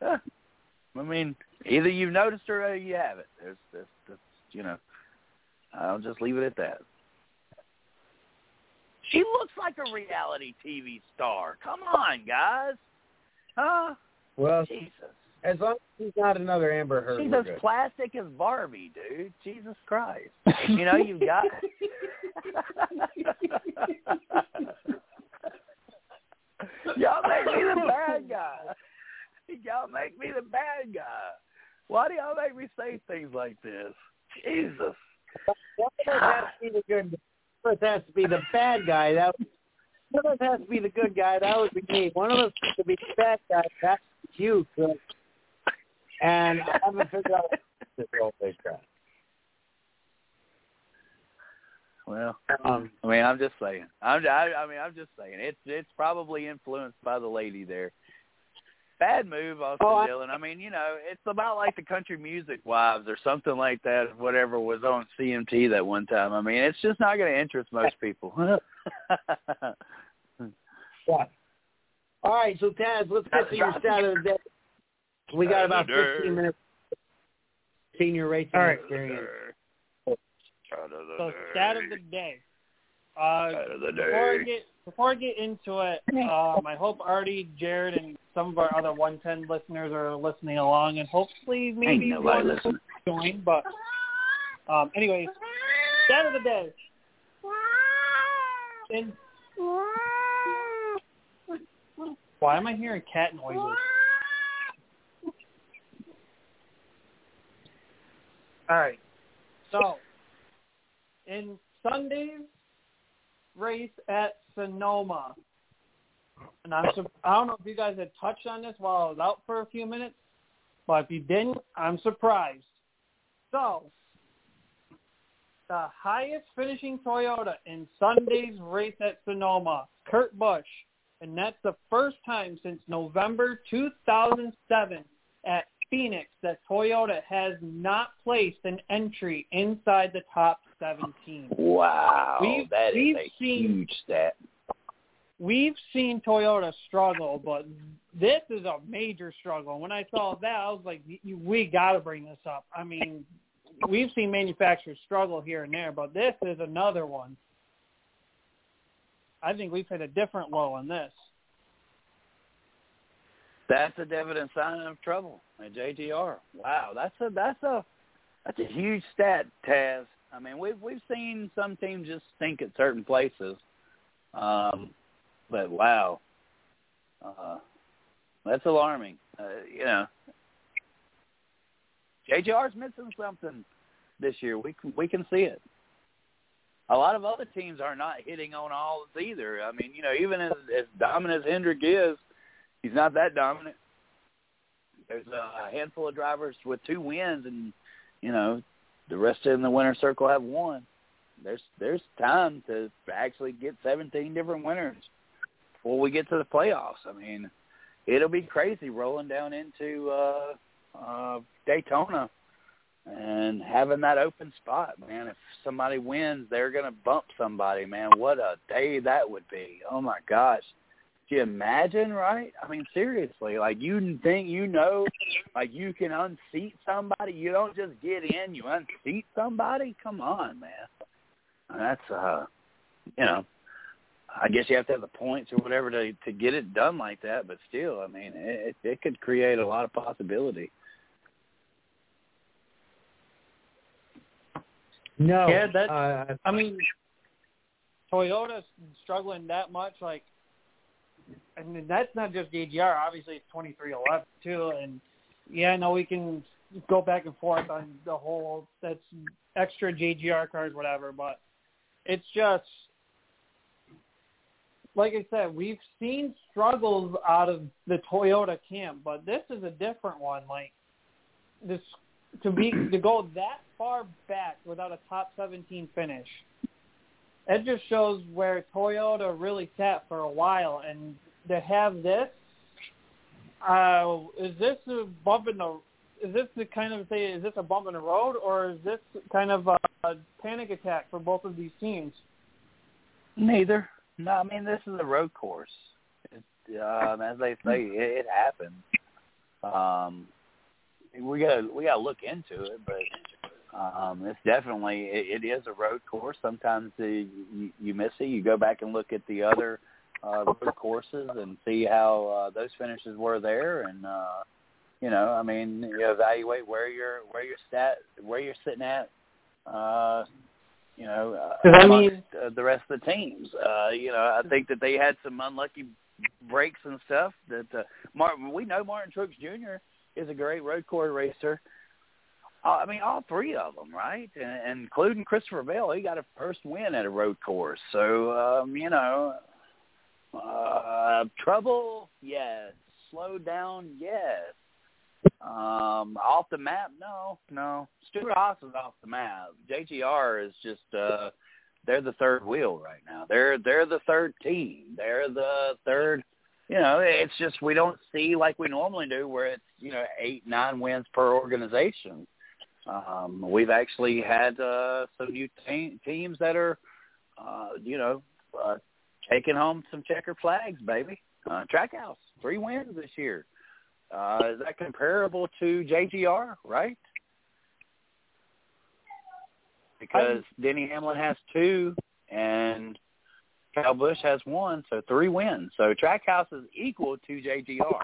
I mean, either you've noticed her or you haven't. There's, there's, there's, you know, I'll just leave it at that. She looks like a reality TV star. Come on, guys. Huh? Well, Jesus. as long as she's not another Amber Heard, She's as good. plastic as Barbie, dude. Jesus Christ. [laughs] You know, you've got. y'all make me the bad guy. Y'all make me the bad guy. Why do y'all make me say things like this? Jesus. Us has to be the good. One of us has to be the bad guy. That one of us has to be the good guy. That would be me. One of us has to be the bad guy. That's you. So. And I haven't figured out this whole thing. Well, Um, I mean, I'm just saying. I'm, I, I mean, I'm just saying. It's it's probably influenced by the lady there. Bad move, Austin Oh, I- Dillon. I mean, you know, it's about like the country music wives or something like that. Whatever was on CMT that one time. I mean, it's just not going to interest most people. [laughs] yeah. All right, so Taz, let's get to your stat of the day. We got about 15 minutes. Senior racing All right. experience. So stat of the day. Uh, Stat of before I get before I get into it, um, I hope Artie, Jared, and some of our other 110 listeners are listening along, and hopefully maybe Ain't nobody one listening. will join. But um, anyways, stat of the day. In, why am I hearing cat noises? All right. So, in Sunday's race at Sonoma, and I'm sur- I don't know if you guys had touched on this while I was out for a few minutes, but if you didn't, I'm surprised. So, the highest finishing Toyota in Sunday's race at Sonoma, Kurt Busch, and that's the first time since November 2007 at Phoenix that Toyota has not placed an entry inside the top 17. Wow, We've- that is we've a seen- huge stat. We've seen Toyota struggle, but this is a major struggle. When I saw that, I was like, "We got to bring this up." I mean, we've seen manufacturers struggle here and there, but this is another one. I think we've hit a different low on this. That's a definite sign of trouble at JGR. Wow, that's a that's a that's a huge stat, Taz. I mean, we've we've seen some teams just stink at certain places, um, but wow, uh, that's alarming. Uh, you know, JGR's missing something this year. We can, we can see it. A lot of other teams are not hitting on all either. I mean, you know, even as, as dominant as Hendrick is, He's not that dominant. There's a handful of drivers with two wins, and you know the rest in the winner circle have one. There's there's time to actually get 17 different winners before we get to the playoffs. I mean, it'll be crazy rolling down into uh, uh, Daytona and having that open spot, man. If somebody wins, they're gonna bump somebody, man. What a day that would be! Oh my gosh, you imagine? Right? I mean, seriously, like you think you know, like you can unseat somebody. You don't just get in, you unseat somebody. Come on, man. That's uh, you know, I guess you have to have the points or whatever to to get it done like that. But still, I mean, it it could create a lot of possibility. No. Yeah, that- uh, I mean, Toyota's struggling that much. Like, I mean, that's not just JGR. Obviously, it's twenty three eleven too. And yeah, no, we can go back and forth on the whole that's extra JGR cars, whatever. But it's just like I said, we've seen struggles out of the Toyota camp, but this is a different one. Like this to be to go that far back without a top 17 finish. It just shows where Toyota really sat for a while, and to have this, uh, is this a bump in the? Is this the kind of say? Is this a bump in the road, or is this kind of a, a panic attack for both of these teams? Neither. No, I mean this is a road course. It, um, as they say, it, it happens. Um, we got we got to look into it, but um, it's definitely it, it is a road course. Sometimes uh, you, you miss it. You go back and look at the other uh, road courses and see how uh, those finishes were there, and uh, you know, I mean, you evaluate where you're where you're stat where you're sitting at. Uh, you know, uh, 'Cause I amongst mean- uh, the rest of the teams. Uh, you know, I think that they had some unlucky breaks and stuff. That uh, Martin, we know Martin Truex Jr. is a great road course racer. Uh, I mean, all three of them, right? And, and including Christopher Bell, he got a first win at a road course. So, um, you know, uh, trouble, yes. Slow down, yes. Um, off the map, no, no. Stewart Haas is off the map. JGR is just uh they're the third wheel right now. They're they're the third team. They're the third you know, it's just we don't see like we normally do where it's, you know, eight, nine wins per organization. Um, we've actually had uh some new te- teams that are uh, you know, uh taking home some checker flags, baby. Uh Trackhouse, three wins this year. Uh, is that comparable to JGR, right? Because Denny Hamlin has two and Kyle Busch has one, so three wins. So Trackhouse is equal to JGR.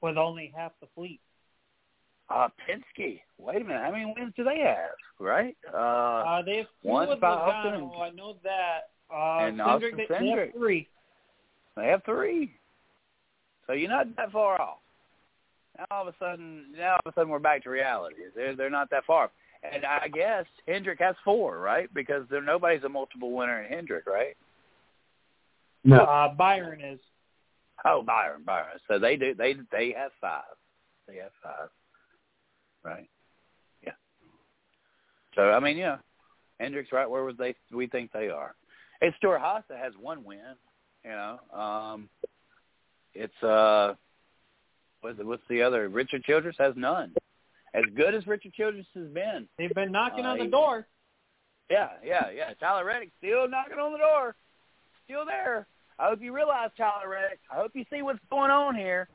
With only half the fleet. Uh, Penske. Wait a minute. How many wins do they have? Right? Uh, Uh, they have two one with by Austin Logano. and- I know that. Uh, and Cindric, Austin they, they have three. they have three. So you're not that far off. Now all of a sudden, now all of a sudden we're back to reality. They're they're not that far. And I guess Hendrick has four, right? Because there nobody's a multiple winner in Hendrick, right? no. Uh, Byron is. Oh, Byron, Byron. So they do. They they have five. They have five. Right. Yeah. So I mean, yeah, Hendrick's right where was they we think they are. And Stewart Haas that has one win. You know, um, it's uh, what's, what's the other? Richard Childress has none. As good as Richard Childress has been, They've been knocking on Uh, the door. yeah, yeah, yeah. Tyler Reddick still knocking on the door, still there. I hope you realize, Tyler Reddick. I hope you see what's going on here.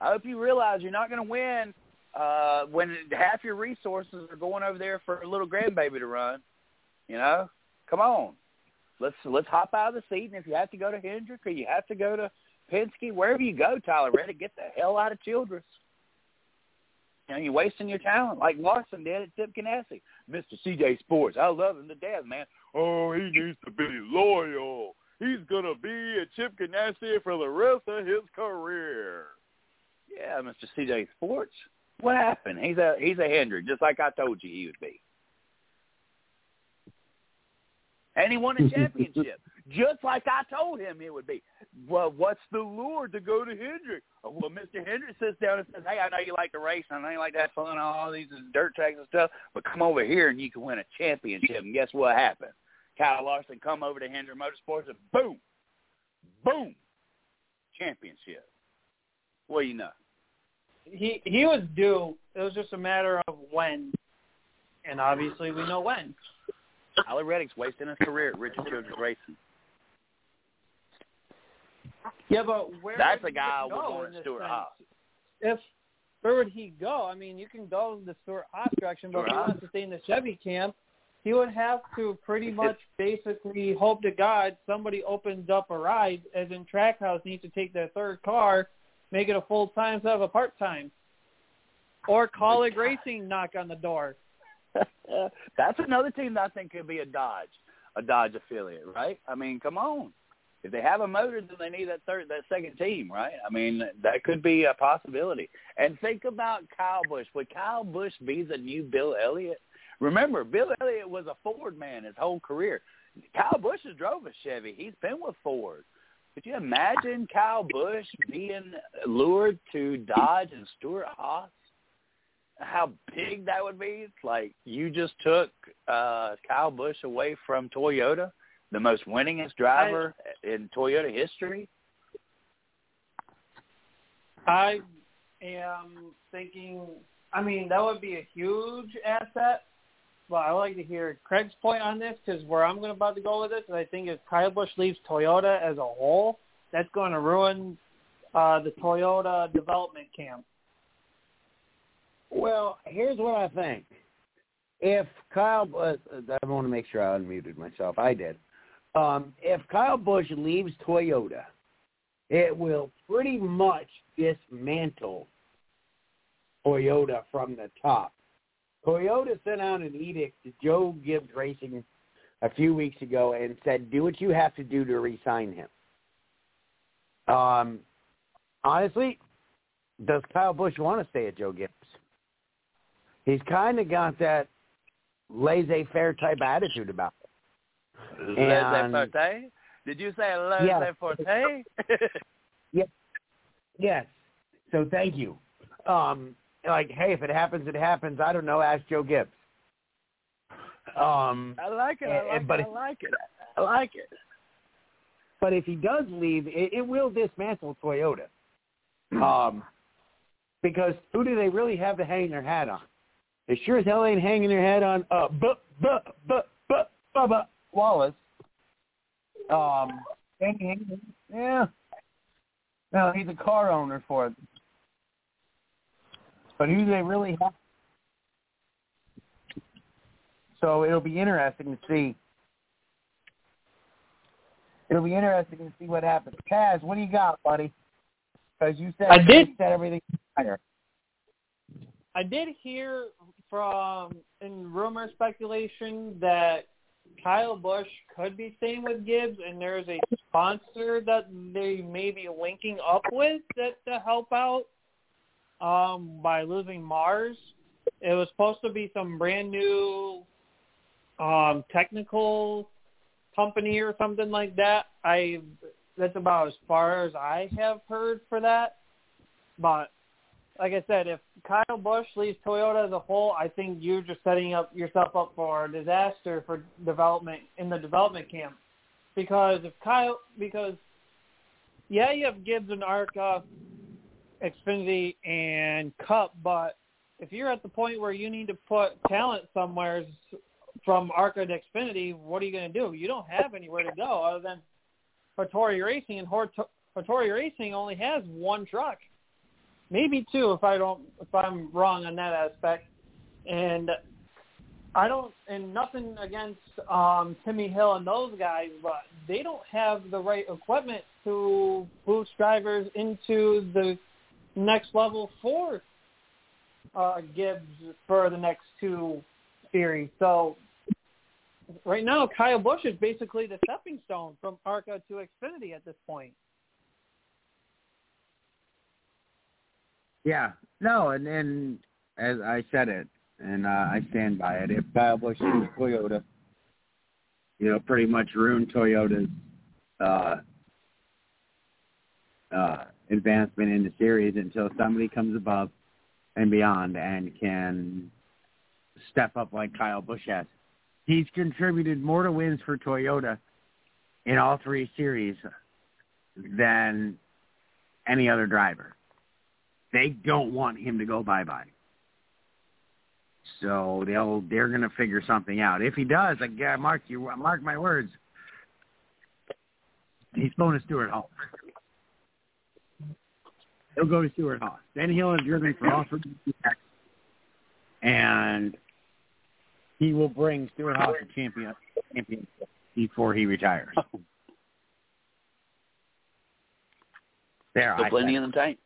I hope you realize you're not going to win uh, when half your resources are going over there for a little grandbaby to run. You know, come on, let's let's hop out of the seat, and if you have to go to Hendrick or you have to go to Penske, wherever you go, Tyler Reddick, get the hell out of Childress. You know, you're wasting your talent like Larson did at Chip Ganassi. Mr. CJ Sports, I love him to death, man. Oh, he needs to be loyal. He's going to be a Chip Ganassi for the rest of his career. Yeah, Mr. CJ Sports. What happened? He's a he's a Hendrick, just like I told you he would be. And he won a championship. [laughs] just like I told him it would be. Well, what's the lure to go to Hendrick? Well, Mr. Hendrick sits down and says, "Hey, I know you like to race, and I know you like to have fun on all these dirt tracks and stuff, but come over here and you can win a championship." And guess what happened? Kyle Larson come over to Hendrick Motorsports and boom, boom, championship. What do you know? He he was due. It was just a matter of when, and obviously we know when. Tyler Reddick's wasting his career at Richard Childress Racing. Yeah, but where That's would a guy I he would want in to this Stewart? Haas. If where would he go? I mean, you can go in the Stewart Haas direction, but if he wants to stay in the Chevy camp, he would have to pretty much basically hope to God somebody opens up a ride, as in Trackhouse needs to take their third car, make it a full time instead of a part time, or Kaulig Racing knock on the door. [laughs] That's another team that I think could be a Dodge, a Dodge affiliate, right? I mean, come on. If they have a motor, then they need that third, that second team, right? I mean, that could be a possibility. And think about Kyle Busch. Would Kyle Busch be the new Bill Elliott? Remember, Bill Elliott was a Ford man his whole career. Kyle Busch has drove a Chevy. He's been with Ford. Could you imagine Kyle Busch being lured to Dodge and Stewart Haas? How big that would be? Like you just took uh Kyle Busch away from Toyota, the most winningest driver in Toyota history. I am thinking. I mean, that would be a huge asset. But I would like to hear Craig's point on this because where I'm going about to go with this is I think if Kyle Busch leaves Toyota as a whole, that's going to ruin uh, the Toyota development camp. Well, here's what I think. If Kyle, uh, I want to make sure I unmuted myself. I did. Um, if Kyle Busch leaves Toyota, it will pretty much dismantle Toyota from the top. Toyota sent out an edict to Joe Gibbs Racing a few weeks ago and said, "Do what you have to do to re-sign him." Um, honestly, does Kyle Busch want to stay at Joe Gibbs? He's kind of got that laissez-faire type attitude about it. Laissez-faire? Did you say laissez-faire? [laughs] Yes. Yes. So thank you. Um, like, hey, if it happens, it happens. I don't know. Ask Joe Gibbs. Um, I like it. I And- like but it. I like it. I like it. but if he does leave, it, it will dismantle Toyota. Um, because who do they really have to hang their hat on? They sure as hell ain't hanging their hat on uh, but but but but Bubba Wallace. Um, yeah. No, he's a car owner for. But who do they really have? So it'll be interesting to see. It'll be interesting to see what happens. Taz, what do you got, buddy? Because you said I did- you said everything higher. I did hear from in rumor speculation that Kyle Busch could be staying with Gibbs, and there's a sponsor that they may be linking up with that to help out um, by losing Mars. It was supposed to be some brand new um, technical company or something like that. I that's about as far as I have heard for that. But like I said, if Kyle Busch leaves Toyota as a whole, I think you're just setting up yourself up for disaster for development in the development camp. Because if Kyle, because yeah, you have Gibbs and Arca, Xfinity, and Cup, but if you're at the point where you need to put talent somewhere from Arca to Xfinity, what are you going to do? You don't have anywhere to go other than Hattori Racing, and Hattori Racing only has one truck maybe two if I don't if I'm wrong on that aspect. And I don't and nothing against um Timmy Hill and those guys, but they don't have the right equipment to boost drivers into the next level for uh Gibbs for the next two series. So right now Kyle Busch is basically the stepping stone from Arca to Xfinity at this point. Yeah. No, and then as I said it, and uh, I stand by it. If Kyle Busch leaves Toyota, you know, pretty much ruined Toyota's uh, uh, advancement in the series until somebody comes above and beyond and can step up like Kyle Busch has. He's contributed more to wins for Toyota in all three series than any other driver. They don't want him to go bye bye. So they'll they're gonna figure something out. If he does, I yeah, mark you mark my words. He's going to Stewart Haas. He'll go to Stewart Haas. Then he'll have driven for three and he will bring Stewart Haas to champion champion before he retires. There, Still I plenty said. in the tank.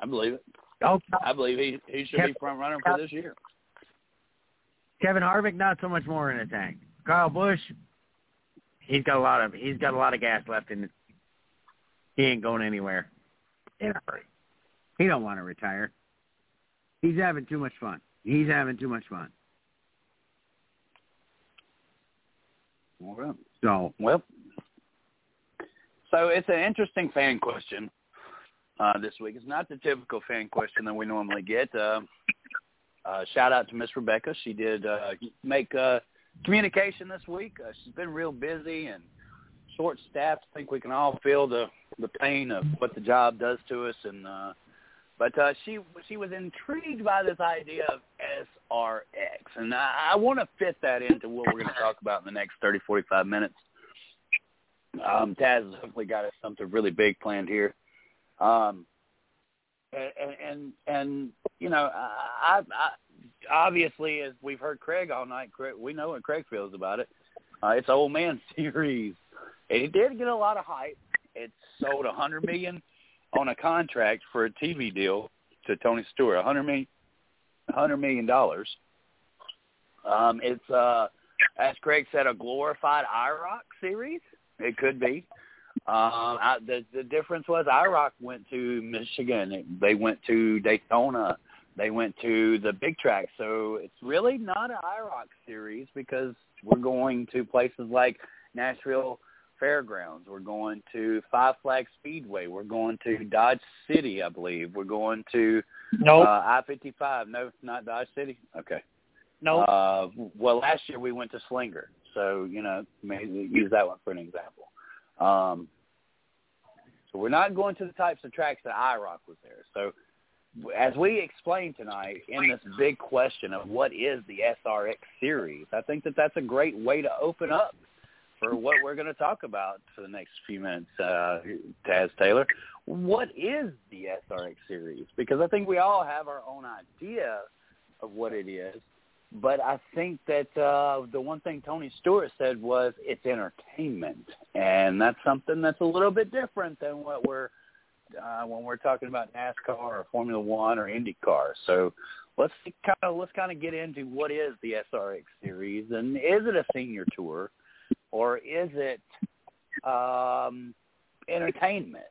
I believe it. Oh, I believe he he should be front runner for this year. Kevin Harvick, not so much more in the tank. Kyle Busch, he's got a lot of he's got a lot of gas left in. The, he ain't going anywhere in a hurry. He don't want to retire. He's having too much fun. He's having too much fun. All right. So Well, so it's an interesting fan question uh, this week. It's not the typical fan question that we normally get. Uh, uh, shout out to Miss Rebecca. She did uh, make uh, communication this week. Uh, she's been real busy and short staffed. I think we can all feel the the pain of what the job does to us. And uh, but uh, she she was intrigued by this idea of SRX, and I, I want to fit that into what we're going to talk about in the next thirty forty five minutes. Um, Taz has hopefully got us something really big planned here. Um, and, and and you know, I, I obviously as we've heard Craig all night, Craig, we know what Craig feels about it. Uh, it's old man [laughs] series. It did get a lot of hype. It sold a hundred million on a contract for a TV deal to Tony Stewart, a hundred million, hundred million dollars. Um, it's uh, as Craig said, a glorified IROC series. It could be. Um, I, the the difference was IROC went to Michigan. They went to Daytona. They went to the big track. So it's really not an IROC series because we're going to places like Nashville Fairgrounds. We're going to Five Flag Speedway. We're going to Dodge City, I believe. We're going to Nope. uh, I-55. No, not Dodge City. Okay. nope. Uh, well, last year we went to Slinger, so you know, maybe use that one for an example. Um, so we're not going to the types of tracks that IROC was there. So as we explained tonight in this big question of what is the SRX series, I think that that's a great way to open up for what we're going to talk about for the next few minutes, uh, Taz Taylor. What is the SRX series? Because I think we all have our own idea of what it is. But I think that uh, the one thing Tony Stewart said was it's entertainment, and that's something that's a little bit different than what we're uh, when we're talking about NASCAR or Formula One or IndyCar. So let's kind of let's kind of get into what is the SRX series, and is it a senior tour, or is it um, entertainment?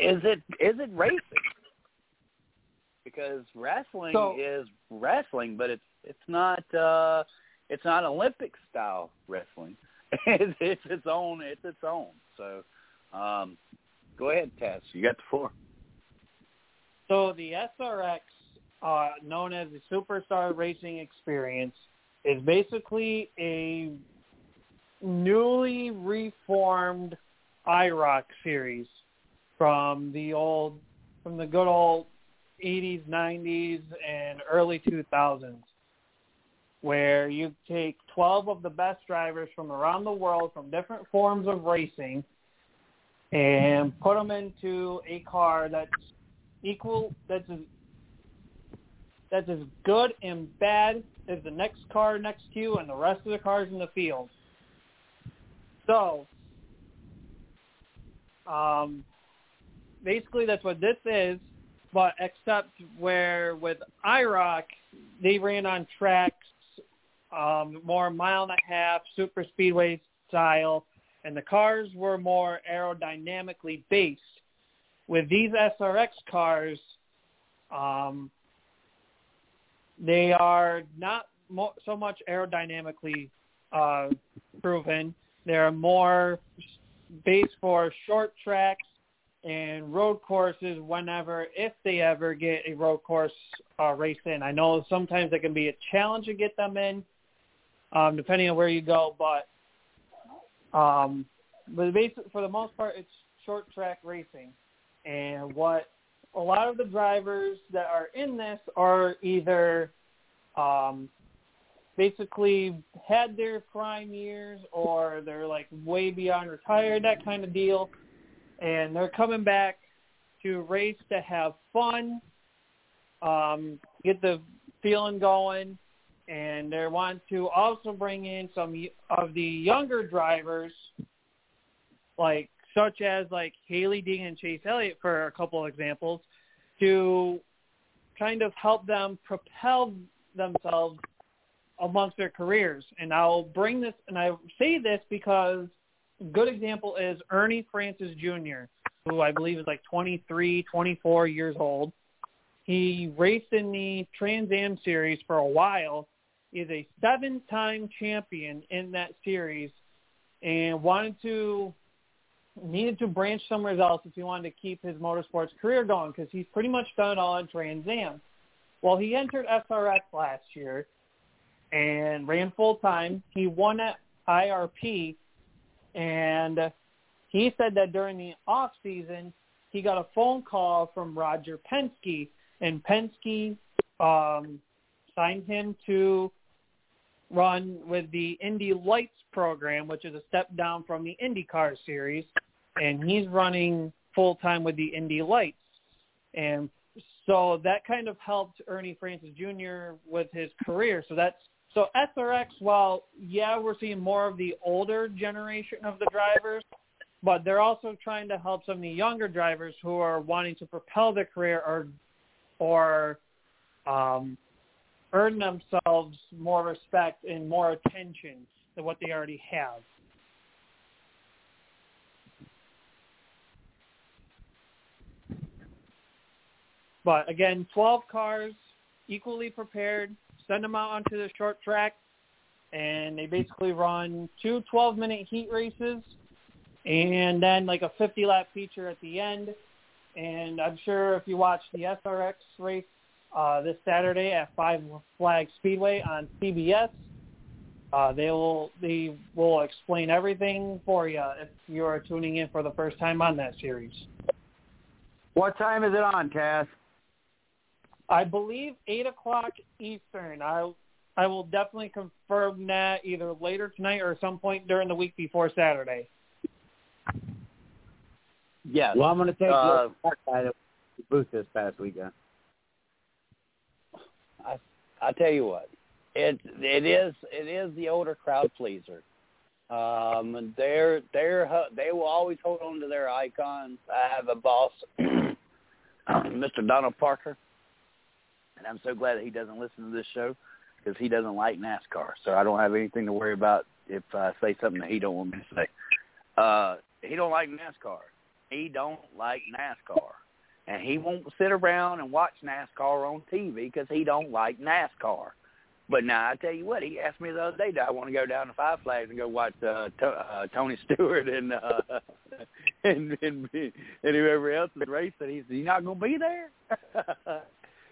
Is it is it racing? Because wrestling So- is wrestling, but it's it's not uh, it's not Olympic style wrestling. [laughs] it's, it's its own it's its own. So um, go ahead, Tess. You got the floor. So the SRX, uh, known as the Superstar Racing Experience, is basically a newly reformed IROC series from the old, from the good old 80s, 90s, and early 2000s, where you take 12 of the best drivers from around the world from different forms of racing and put them into a car that's equal that's as that's as good and bad as the next car next to you and the rest of the cars in the field. So, um, basically that's what this is, but except where with IROC they ran on tracks um, more mile and a half super speedway style, and the cars were more aerodynamically based with these SRX cars, um, they are not mo- so much aerodynamically uh, proven. They're more based for short tracks and road courses whenever, if they ever get a road course uh, race in. I know sometimes it can be a challenge to get them in, um, depending on where you go, but um, but basically, for the most part, it's short track racing. And what a lot of the drivers that are in this are either um, basically had their prime years or they're like way beyond retired, that kind of deal. And they're coming back to race to have fun, um, get the feeling going, and they want to also bring in some of the younger drivers, like such as like Hailie Deegan and Chase Elliott, for a couple of examples, to kind of help them propel themselves amongst their careers. And I'll bring this, and I say this because a good example is Ernie Francis Jr., who I believe is like 23, 24 years old. He raced in the Trans Am series for a while, is a seven-time champion in that series, and wanted to needed to branch somewhere else if he wanted to keep his motorsports career going because he's pretty much done it all in Trans Am. Well, he entered SRX last year and ran full time. He won at IRP, and he said that during the off season he got a phone call from Roger Penske, and Penske um, signed him to run with the Indy Lights program, which is a step down from the IndyCar series, and he's running full time with the Indy Lights. And so that kind of helped Ernie Francis Jr. with his career. So that's so SRX. While yeah, we're seeing more of the older generation of the drivers, but they're also trying to help some of the younger drivers who are wanting to propel their career or or um, earn themselves more respect and more attention than what they already have. But again, 12 cars, equally prepared, send them out onto the short track, and they basically run two 12-minute heat races, and then like a 50-lap feature at the end. And I'm sure if you watch the SRX race uh, this Saturday at Five Flag Speedway on CBS, uh, they will they will explain everything for you if you are tuning in for the first time on that series. What time is it on, Cass? I believe eight o'clock Eastern. I I will definitely confirm that either later tonight or some point during the week before Saturday. Yeah. Well, I'm going to take uh, the booth this past weekend. I I tell you what, it it is it is the older crowd pleaser. Um, they're they're they will always hold on to their icons. I have a boss, [clears throat] Mr. Donald Parker and I'm so glad that he doesn't listen to this show because he doesn't like NASCAR. So I don't have anything to worry about if I say something that he don't want me to say. Uh, he don't like NASCAR. He don't like NASCAR, and he won't sit around and watch NASCAR on TV because he don't like NASCAR. But now I tell you what, he asked me the other day, do I want to go down to Five Flags and go watch uh, to, uh, Tony Stewart and uh, [laughs] and, and and whoever else is racing? He said, "You not going to be there?" [laughs]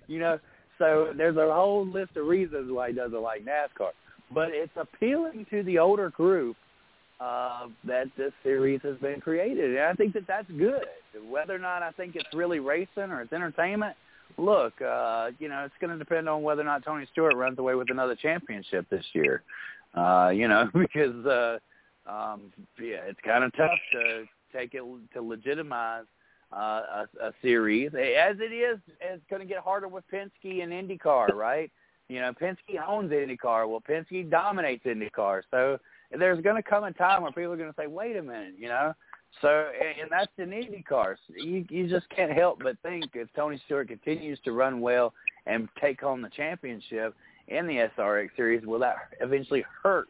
you know, so there's a whole list of reasons why he doesn't like NASCAR. But it's appealing to the older group uh, that this series has been created. And I think that that's good. Whether or not I think it's really racing or it's entertainment, look, uh, you know, it's going to depend on whether or not Tony Stewart runs away with another championship this year. Uh, you know, [laughs] because uh, um, yeah, it's kind of tough to take it to legitimize uh, a, a series, as it is. It's going to get harder with Penske and IndyCar, right? You know, Penske owns IndyCar. Well, Penske dominates IndyCar, so there's going to come a time where people are going to say, "Wait a minute," you know. So, and that's in IndyCar. You you just can't help but think if Tony Stewart continues to run well and take home the championship in the SRX series, will that eventually hurt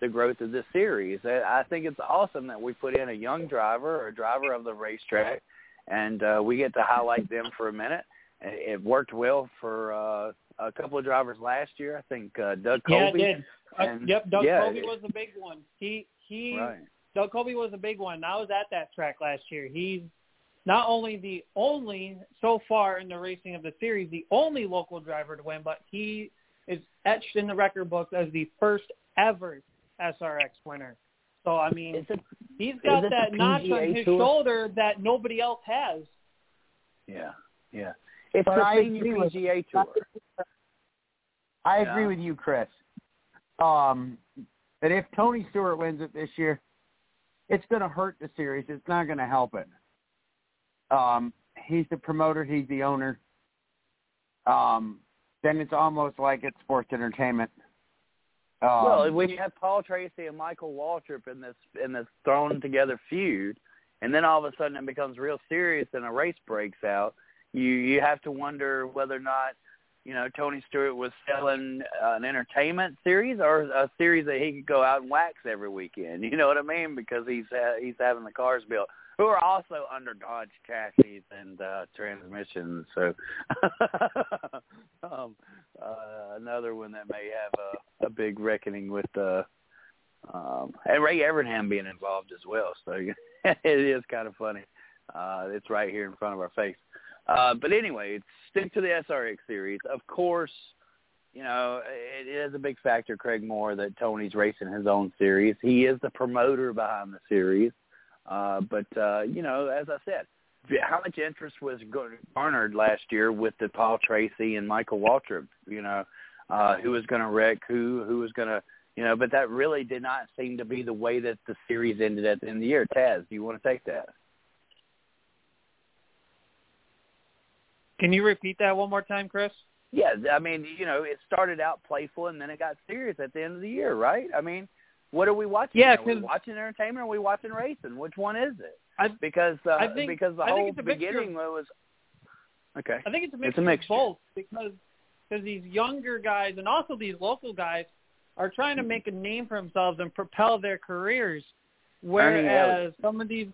the growth of this series? I think it's awesome that we put in a young driver or a driver of the racetrack and uh, we get to highlight them for a minute. It worked well for uh, a couple of drivers last year. I think uh, Doug Coby. Yeah, did. Uh, and, yep, Doug yeah, Coby was the big one. He he Right. Doug Coby was a big one. I was at that track last year. He's not only the only so far in the racing of the series, the only local driver to win, but he is etched in the record books as the first ever SRX winner. So I mean, it? he's got that notch on his Tour? shoulder that nobody else has. Yeah. Yeah. It's But the I senior agree with- PGA Tour. I Yeah. agree with you, Chris. Um, that if Tony Stewart wins it this year, it's going to hurt the series. It's not going to help it. Um, he's the promoter. He's the owner. Um, then it's almost like it's sports entertainment. Um, well, when you have Paul Tracy and Michael Waltrip in this in this thrown together feud, and then all of a sudden it becomes real serious and a race breaks out, you you have to wonder whether or not you know Tony Stewart was selling uh, an entertainment series or a series that he could go out and wax every weekend. [laughs] You know what I mean? Because he's uh, he's having the cars built, who are also under Dodge chassis and uh, transmissions. So [laughs] um, uh, another one that may have a, a big reckoning with uh, um, and Ray Evernham being involved as well. So [laughs] it is kind of funny. Uh, it's right here in front of our face. Uh, but anyway, it's stick to the SRX series. Of course, you know, it is a big factor, Craig Moore, that Tony's racing his own series. He is the promoter behind the series. Uh, but, uh, you know, as I said, how much interest was garnered last year with the Paul Tracy and Michael Waltrip, you know, uh, who was going to wreck who, who was going to, you know, but that really did not seem to be the way that the series ended at the end of the year. Taz, do you want to take that? Can you repeat that one more time, Chris? Yeah, I mean, you know, it started out playful and then it got serious at the end of the year, right? I mean, what are we watching? Yeah, are we watching entertainment or are we watching racing? Which one is it? I Because uh, I think- because the I whole it's a mixture of- beginning was okay. I think it's a mixture, It's a mixture. of both because because these younger guys and also these local guys are trying to make a name for themselves and propel their careers, whereas some of these,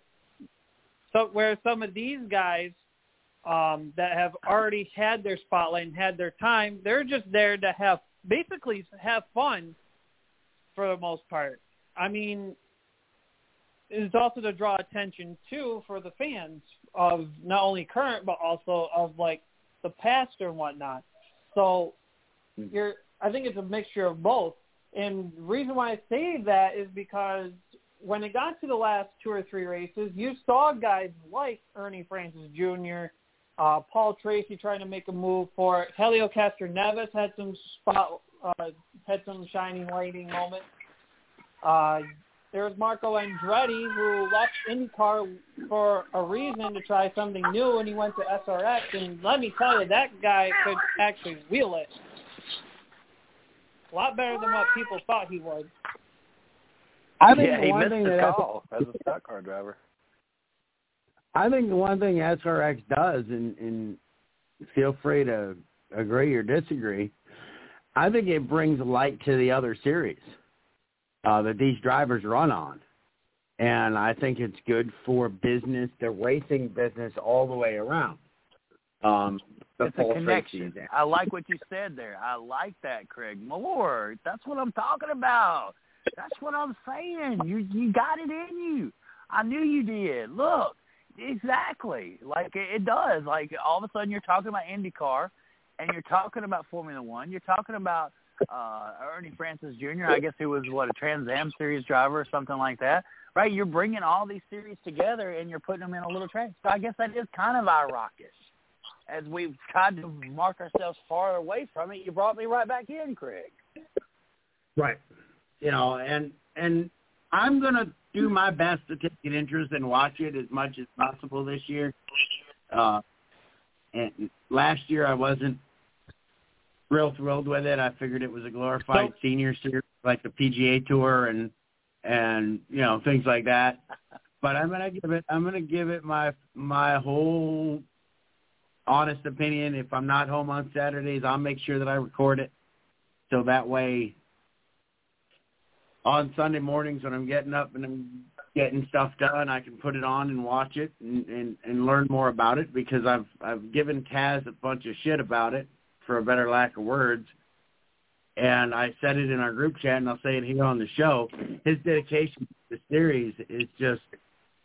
so where some of these guys um, that have already had their spotlight and had their time, they're just there to have basically have fun for the most part. I mean, it's also to draw attention too for the fans of not only current but also of like the past and whatnot. So you're I think it's a mixture of both. And the reason why I say that is because when it got to the last two or three races, you saw guys like Ernie Francis Jr., uh, Paul Tracy trying to make a move for it. Helio Castroneves had some spot, uh, had some shining lighting moments. Uh, there was Marco Andretti who left IndyCar for a reason to try something new, and he went to SRX. And let me tell you, that guy could actually wheel it a lot better than what people thought he would. I think yeah, he one missed thing the that call as a stock car driver. I think the one thing SRX does, and, and feel free to agree or disagree, I think it brings light to the other series uh, that these drivers run on. And I think it's good for business, the racing business all the way around. Um, the It's a connection. I like what you said there. I like that, Craig Moore. That's what I'm talking about. That's what I'm saying. You you got it in you. I knew you did. Look, exactly. Like it, it does. Like all of a sudden you're talking about IndyCar, and you're talking about Formula One. You're talking about uh Ernie Francis Jr. I guess he was what a Trans Am Series driver or something like that. Right? You're bringing all these series together and you're putting them in a little track. So I guess that is kind of ironic. As we've tried to mark ourselves far away from it, you brought me right back in, Craig. Right. You know, and and I'm gonna do my best to take an interest and watch it as much as possible this year. Uh, and last year I wasn't real thrilled with it. I figured it was a glorified So- senior series like the PGA Tour and and you know things like that. But I'm gonna give it. I'm gonna give it my my whole honest opinion. If I'm not home on Saturdays, I'll make sure that I record it so that way on Sunday mornings when I'm getting up and I'm getting stuff done, I can put it on and watch it and, and, and learn more about it because I've I've given Taz a bunch of shit about it for a better lack of words. And I said it in our group chat and I'll say it here on the show. His dedication to the series is just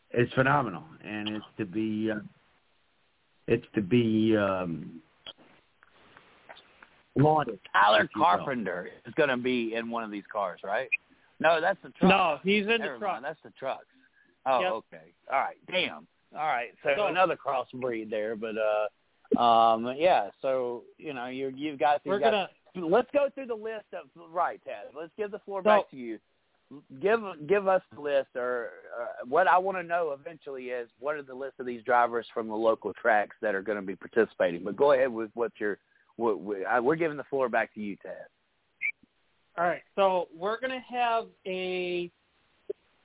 it's phenomenal, and it's to be uh, it's to be um, lauded. Tyler if will. Carpenter is going to be in one of these cars, right? No, that's the truck. No, he's in the Never truck. mind, that's the trucks. Oh, Yep. okay. All right. Damn. All right. So, So- another crossbreed there, but uh, um, yeah. So you know, you you've got We're gonna let's go through the list of right, Ted. Let's give the floor So- back to you. Give give us the list, or uh, what I want to know eventually is what are the list of these drivers from the local tracks that are going to be participating. But go ahead with what you're. What, we- I- we're giving the floor back to you, Ted. All right, so we're gonna have a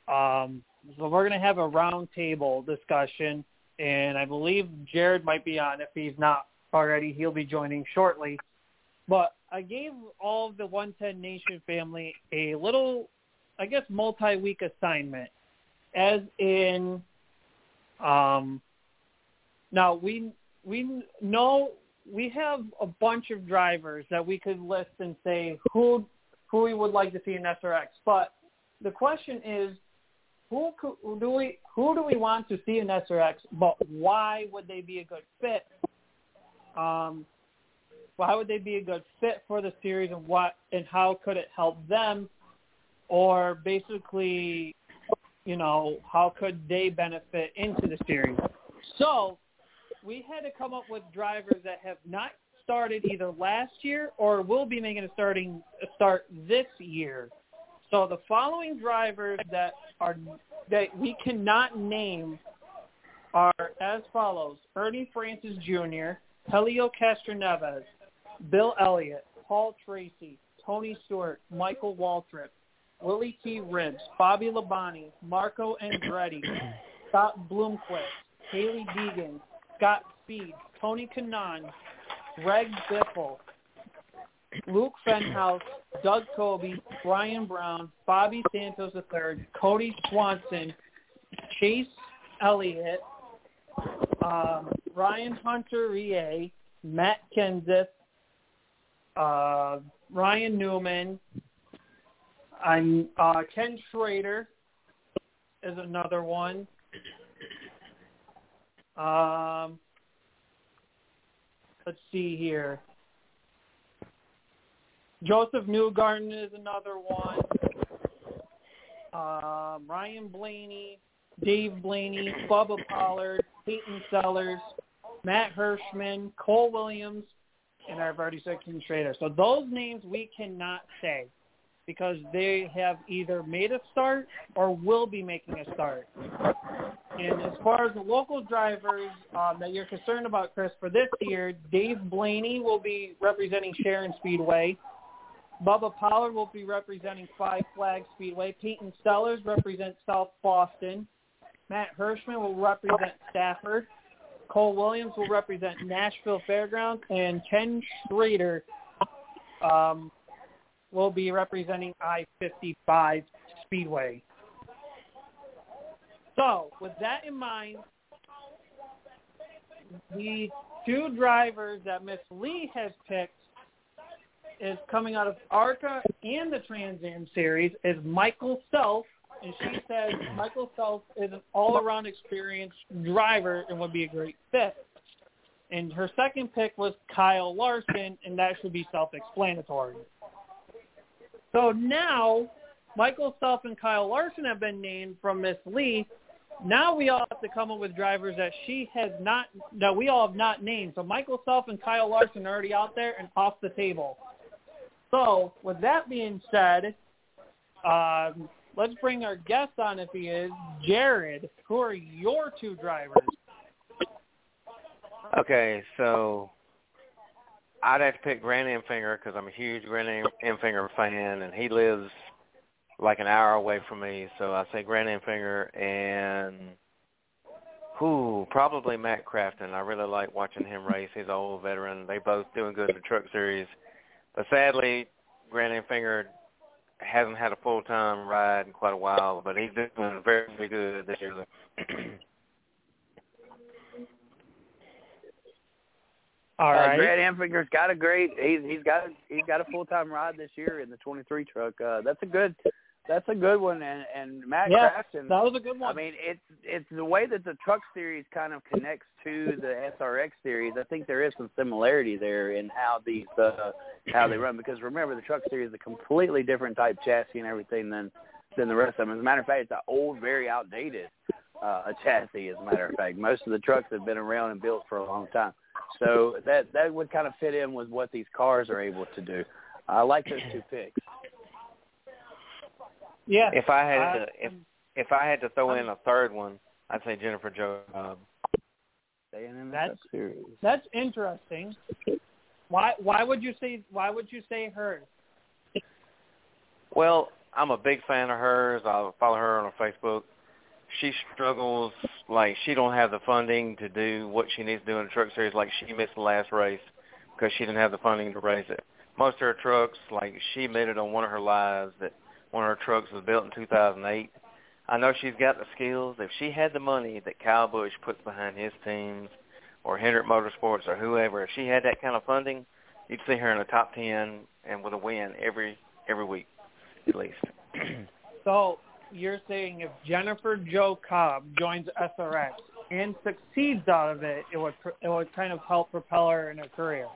um, so we're gonna have a roundtable discussion, and I believe Jared might be on. If he's not already, he'll be joining shortly. But I gave all of the 110 Nation family a little, I guess, multi-week assignment, as in, um, now we we know we have a bunch of drivers that we could list and say who who we would like to see in SRX. But the question is, who do we who do we want to see in SRX? But why would they be a good fit? Um, why would they be a good fit for the series, and what and how could it help them? Or basically, you know, how could they benefit into the series? So we had to come up with drivers that have not started either last year or will be making a starting a start this year. So the following drivers that are that we cannot name are as follows: Ernie Francis Jr., Helio Castroneves, Bill Elliott, Paul Tracy, Tony Stewart, Michael Waltrip, Willie T. Ribbs, Bobby Labonte, Marco Andretti, [clears throat] Scott Bloomquist, Hailie Deegan, Scott Speed, Tony Kanaan, Greg Biffle, Luke Fenhaus, Doug Coby, Brian Brown, Bobby Santos III, Cody Swanson, Chase Elliott, um, Ryan Hunter-Reay, Matt Kenseth, uh, Ryan Newman, and uh, Ken Schrader is another one. Um, let's see here. Josef Newgarden is another one. Um, Ryan Blaney, Dave Blaney, Bubba Pollard, Peyton Sellers, Matt Hirschman, Cole Williams, and I've already said Ken Schrader. So those names we cannot say because they have either made a start or will be making a start. And as far as the local drivers um, that you're concerned about, Chris, for this year, Dave Blaney will be representing Sharon Speedway. Bubba Pollard will be representing Five Flag Speedway. Peyton Sellers represents South Boston. Matt Hirschman will represent Stafford. Cole Williams will represent Nashville Fairgrounds. And Ken Schrader um, will be representing I-55 Speedway. So, with that in mind, the two drivers that Miss Lee has picked is coming out of ARCA and the Trans Am series is Michael Self, and she says Michael Self is an all-around experienced driver and would be a great fit. And her second pick was Kyle Larson, and that should be self-explanatory. So now, Michael Self and Kyle Larson have been named from Miss Lee. Now we all have to come up with drivers that she has not, that we all have not named. So Michael Self and Kyle Larson are already out there and off the table. So with that being said, um, let's bring our guest on if he is. Jared, who are your two drivers? Okay, so I'd have to pick Grant Enfinger because I'm a huge Grant Enfinger fan, and he lives like an hour away from me. So I say Grant Enfinger and who probably Matt Crafton. I really like watching him race. He's an old veteran. They both doing good in the Truck Series, but sadly, Grant Enfinger hasn't had a full time ride in quite a while. But he's doing very, very good this year. All uh, right. Grant Enfinger's got a great. He's he's got he's got a full time ride this year in the 23 truck. Uh, that's a good that's a good one, and and Matt Yeah, Crafton. That was a good one. I mean, it's it's the way that the truck series kind of connects to the SRX series. I think there is some similarity there in how these uh, how they run. Because remember, the truck series is a completely different type chassis and everything than than the rest of them. As a matter of fact, it's an old, very outdated uh, chassis. As a matter of fact, most of the trucks have been around and built for a long time. So that that would kind of fit in with what these cars are able to do. I like those two picks. Yeah. If I had I- to, if if I had to throw in a third one, I'd say Jennifer Jo Cobb. Staying in the That's- series. That's interesting. Why why would you say why would you say her? Well, I'm a big fan of hers. I follow her on Facebook. She struggles like she don't have the funding to do what she needs to do in the truck series. Like she missed the last race because she didn't have the funding to race it. Most of her trucks, like she admitted on one of her lives that one of her trucks was built in 2008. I know she's got the skills. If she had the money that Kyle Busch puts behind his teams, or Hendrick Motorsports, or whoever, if she had that kind of funding, you'd see her in the top ten and with a win every every week at least. [clears throat] So you're saying if Jennifer Jo Cobb joins SRX and succeeds out of it, it would it would kind of help propel her in her career.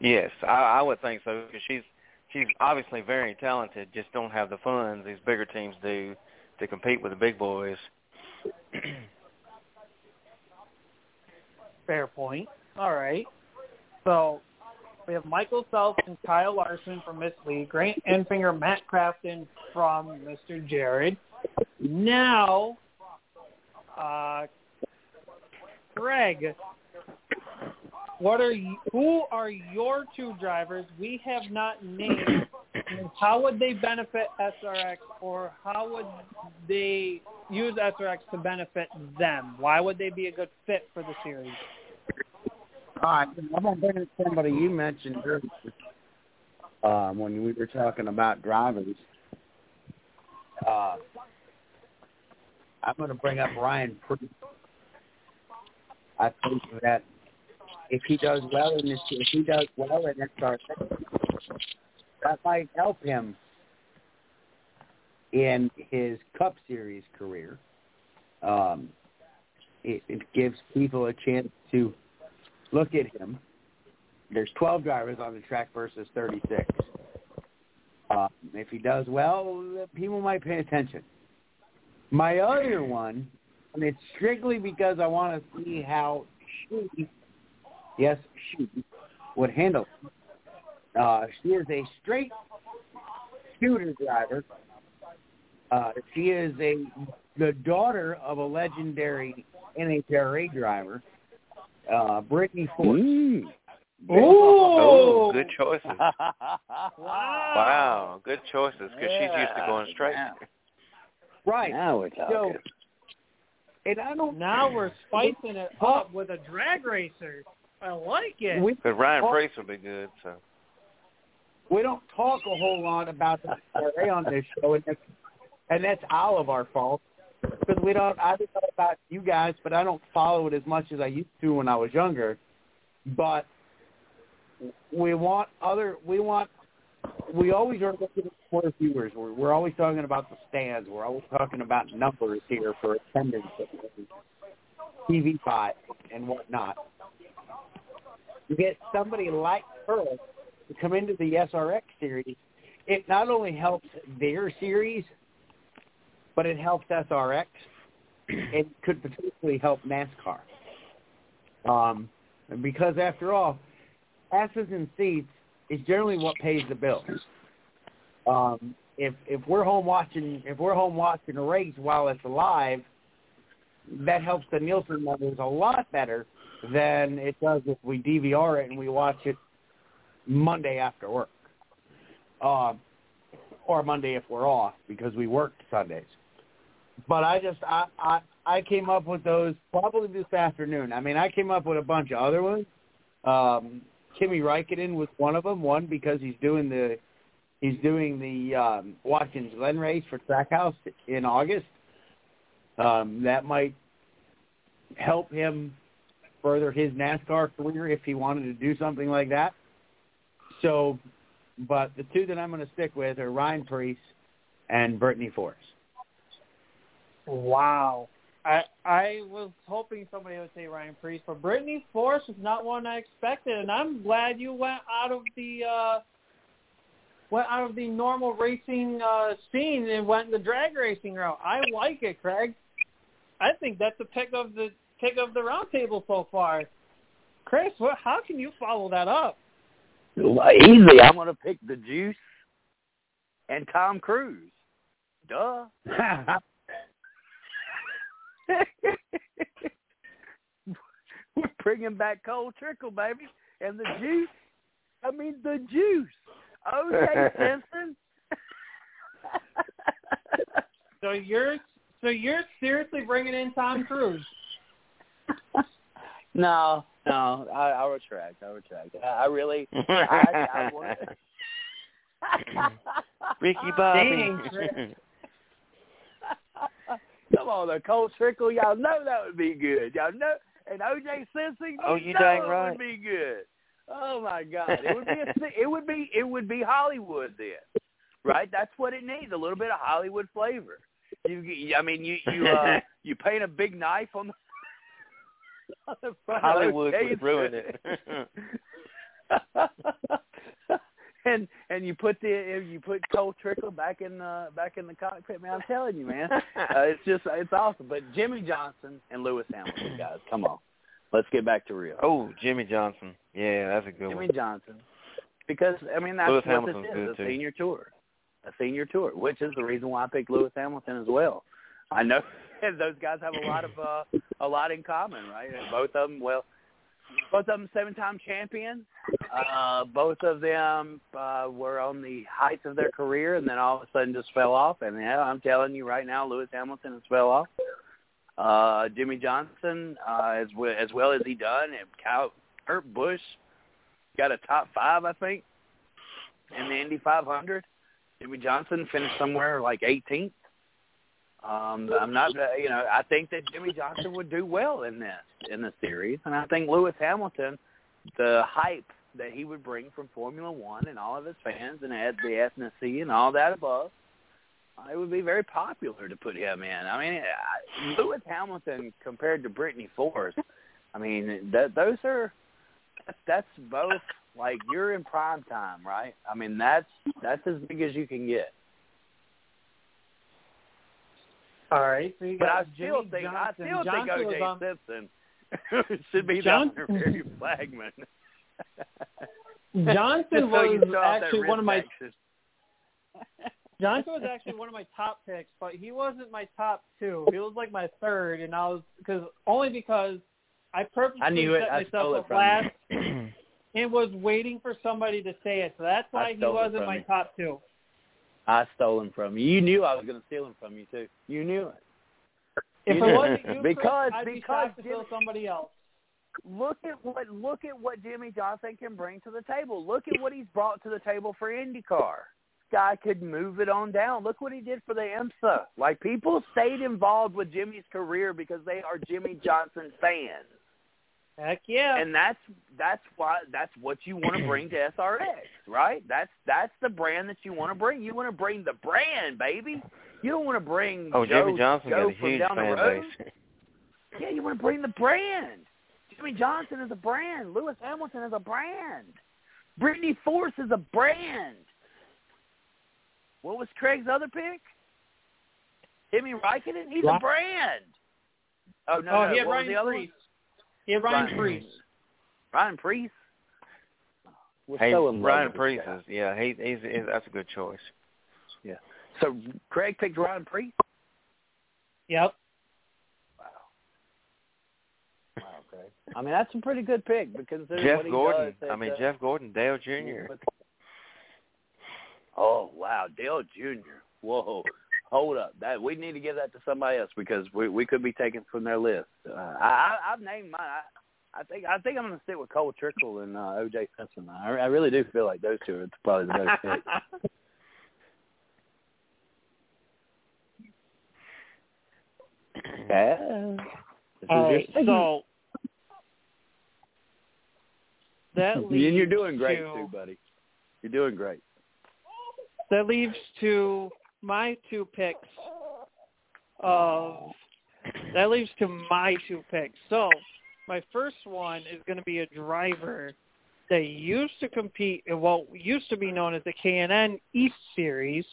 yes, I, I would think so because she's she's obviously very talented. Just don't have the funds these bigger teams do to compete with the big boys. Fair point. All right. So we have Michael Phelps and Kyle Larson from Miss Lee, Grant Enfinger, Matt Crafton from Mr. Jared. Now, uh, Greg, what are you, who are your two drivers we have not named? How would they benefit SRX, or how would they use SRX to benefit them? Why would they be a good fit for the series? All right, I'm gonna bring in somebody you mentioned um, when we were talking about drivers. Uh, I'm gonna bring up Ryan Preece. I think that if he does well in this, if he does well in SRX, that might help him in his Cup Series career. Um, it, it gives people a chance to look at him. There's 12 drivers on the track versus 36. Uh, if he does well, people might pay attention. My other one, and it's strictly because I want to see how she, yes, she, would handle. Uh, she is a straight scooter driver. Uh, she is a the daughter of a legendary NHRA driver uh, Brittany Force. Mm. Oh, good choices. Wow. [laughs] Wow, good choices because she's used to going straight. Now, Right. now we're So, talking. and I don't. Now we're spicing it up with a drag racer. I like it. We, But Ryan Oh. Priest would be good. So we don't talk a whole lot about the NHRA on this show, and that's, and that's all of our fault because we don't. I don't know about you guys, but I don't follow it as much as I used to when I was younger. But we want other. We want. We always are looking for viewers. We're, we're always talking about the stands. We're always talking about numbers here for attendance, TV five, and whatnot. Get somebody like her to come into the SRX series. It not only helps their series, but it helps SRX. It could potentially help NASCAR. Um, because after all, asses and seats is generally what pays the bills. Um, if if we're home watching if we're home watching a race while it's live, that helps the Nielsen numbers a lot better than it does if we DVR it and we watch it Monday after work, um, or Monday if we're off because we work Sundays. But I just I, I I came up with those probably this afternoon. I mean I came up with a bunch of other ones. Um, Kimi Räikkönen was one of them. One because he's doing the he's doing the um, Watkins Glen race for Trackhouse in August. Um, that might help him further his NASCAR career if he wanted to do something like that. So, but the two that I'm going to stick with are Ryan Preece and Brittany Force. Wow. I I was hoping somebody would say Ryan Preece, but Brittany Force is not one I expected, and I'm glad you went out of the uh, went out of the normal racing uh, scene and went the drag racing route. I like it, Craig. I think that's the pick of the pick of the roundtable so far. Chris, what, how can you follow that up? Easy. I'm going to pick the Juice and Tom Cruise. Duh. [laughs] We're bringing back Cole Trickle, baby, and the Juice. I mean the Juice. O.J. Simpson. [laughs] so you're so you're seriously bringing in Tom Cruise? No, no, I, I retract. I retract. I, I really, [laughs] I, I want. [laughs] Ricky Bobby. Come on, the Cole Trickle. Y'all know that would be good. Y'all know, and OJ Simpson. Oh, you know dang it right. Would be good. Oh my God, it would be a, it would be it would be Hollywood then, right? That's what it needs. A little bit of Hollywood flavor. You, I mean, you you uh, [laughs] you paint a big knife on the. on the front of Hollywood OJ would ruin it. [laughs] and and you put the you put Cole Trickle back in the back in the cockpit, man. I'm telling you, man, uh, it's just it's awesome. But Jimmie Johnson and Lewis Hamilton, guys, come on, let's get back to real. oh, Jimmie Johnson. Yeah, that's a good Jimmy one. Jimmie Johnson, because I mean that's Lewis what Hamilton's this is, a senior tour, a senior tour, which is the reason why I picked Lewis Hamilton as well. I know [laughs] those guys have a lot of uh, a lot in common, right? And both of them, well, both of them seven-time champions. Uh, both of them uh, were on the heights of their career, and then all of a sudden just fell off. And yeah, I'm telling you right now, Lewis Hamilton has fell off. Uh, Jimmie Johnson, uh, as well, as well as he done, and Cal, Kurt Busch got a top five, I think, in the Indy 500. Jimmie Johnson finished somewhere like 18th. Um, I'm not, uh, you know, I think that Jimmie Johnson would do well in this in the series, and I think Lewis Hamilton, the hype that he would bring from Formula One and all of his fans, and add the ethnicity and all that above, uh, it would be very popular to put him in. I mean, uh, Lewis Hamilton compared to Brittany Force, I mean, that those are that's both like you're in prime time, right? I mean, that's that's as big as you can get. All right, so you But got I still Jimmy think I still Johnson think O.J. on- Simpson [laughs] should be the Johnson- honorary flagman. Johnson [laughs] so was throw out that actually one of my. [laughs] Johnson was actually one of my top picks, but he wasn't my top two. He was like my third, and I was because only because I purposely I knew it. set I myself up last [clears throat] and was waiting for somebody to say it. So that's why he wasn't my you. top two. I stole him from you. You knew I was going to steal him from you too. You knew it. If You it wasn't you, Chris, Because- I'd because shocked to steal Jimmy- somebody else. Look at what look at what Jimmie Johnson can bring to the table. Look at what he's brought to the table for IndyCar. Guy could move it on down. Look what he did for the IMSA. Like people stayed involved with Jimmie's career because they are Jimmie Johnson fans. Heck yeah. and that's that's why that's what you want to bring to SRX, right? That's that's the brand that you want to bring. You want to bring the brand, baby. You don't want to bring Oh, Joe, Jimmie Johnson Joe got a huge fan base. Yeah, you want to bring the brand. Jimmie Johnson is a brand. Lewis Hamilton is a brand. Brittany Force is a brand. What was Craig's other pick? Timmy Raikkonen. He's a brand. Oh no, oh, no. he had what was Ryan the other? Preece. He had Ryan Ryan- Preece. Ryan Preece. We're Hey, so in Ryan with Priest is yeah, he, he's, he's that's a good choice. Yeah. So Craig picked Ryan Preece. Yep. Wow. Wow, Craig. I mean, that's a pretty good pick because Jeff what he Gordon. does I mean uh, Jeff Gordon, Dale Jr. Oh wow, Dale Jr. Whoa, hold up. That we need to give that to somebody else because we we could be taken from their list. Uh, I, I I've named mine. I, I think I think I'm going to stick with Cole Trickle and uh, O.J. Simpson. I, I really do feel like those two are probably the best [laughs] pick. Yeah. This is All your right, segment. so that [laughs] and leaves you're doing great to, too, buddy. You're doing great. That leaves to my two picks of that leaves to my two picks. So my first one is going to be a driver that used to compete in what used to be known as the K&N East Series,